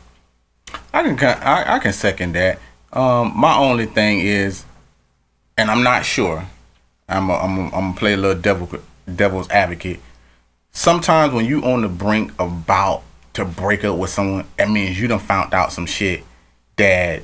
I can I, I can second that. Um, my only thing is, and I'm not sure. I'm a, I'm a, I'm gonna play a little devil devil's advocate. Sometimes when you on the brink about to break up with someone, that means you done found out some shit that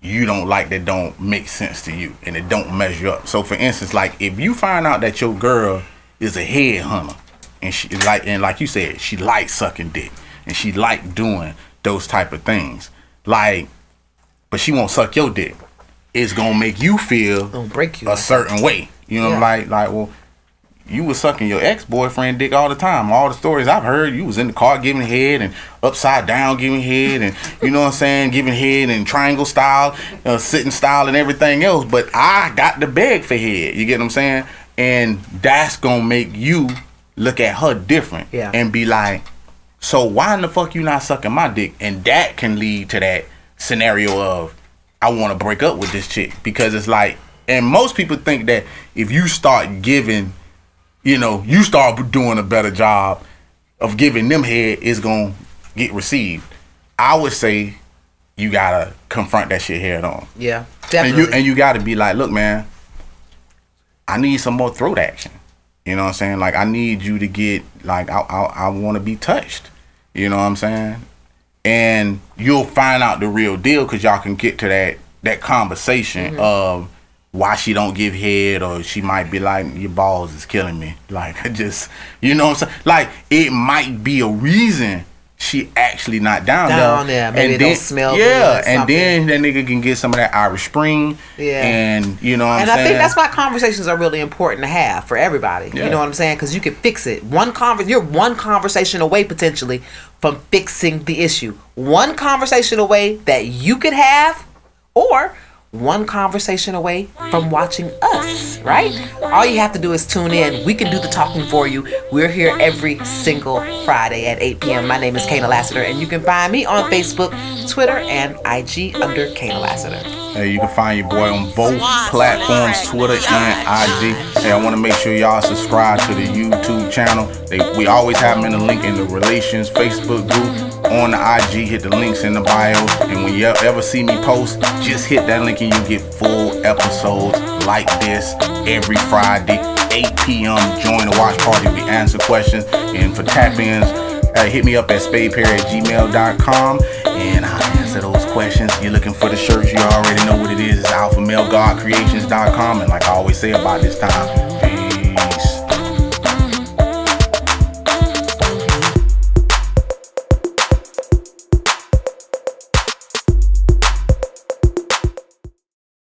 you don't like that don't make sense to you and it don't measure up. So for instance, like if you find out that your girl is a head hunter and she like and like you said, she likes sucking dick and she like doing those type of things. Like but she won't suck your dick. It's gonna make you feel break you a certain way. You know, yeah. like like well, you was sucking your ex boyfriend dick all the time. All the stories I've heard, you was in the car giving head and upside down giving head and you know what I'm saying, giving head and triangle style, uh, sitting style and everything else. But I got the beg for head. You get what I'm saying? And that's gonna make you look at her different. Yeah. And be like, so why in the fuck you not sucking my dick? And that can lead to that scenario of I want to break up with this chick because it's like, and most people think that if you start giving, you know, you start doing a better job of giving them head, is gonna get received. I would say you gotta confront that shit head on. Yeah, definitely. And you and you gotta be like, look, man, I need some more throat action. You know what I'm saying? Like I need you to get like I I, I want to be touched. You know what I'm saying? and you'll find out the real deal because y'all can get to that that conversation mm-hmm. of why she don't give head or she might be like your balls is killing me like I just you know what I'm saying like it might be a reason she actually not down, down there. Maybe and then, smell yeah, and then that nigga can get some of that Irish Spring. Yeah, and you know, what and I'm saying? And i think that's why conversations are really important to have for everybody. Yeah. You know what I'm saying? Because you can fix it. One conver- you're one conversation away potentially from fixing the issue. One conversation away that you could have, or one conversation away from watching us, right? All you have to do is tune in. We can do the talking for you. We're here every single Friday at 8 p.m. My name is Kaynah Lassiter, and you can find me on Facebook, Twitter, and IG under Kaynah Lassiter. Hey, you can find your boy on both platforms, Twitter and IG. Hey, I want to make sure y'all subscribe to the YouTube channel. They, we always have them in the link in the Relations Facebook group on the IG. Hit the links in the bio. And when you ever see me post, just hit that link and you get full episodes like this every Friday, 8 p.m. Join the watch party. We answer questions. And for tap ins, uh, hit me up at spadeperry at gmail.com and I'll answer those questions. You're looking for the shirts, you already know what it is. It's alphamalegodcreations.com. And like I always say about this time,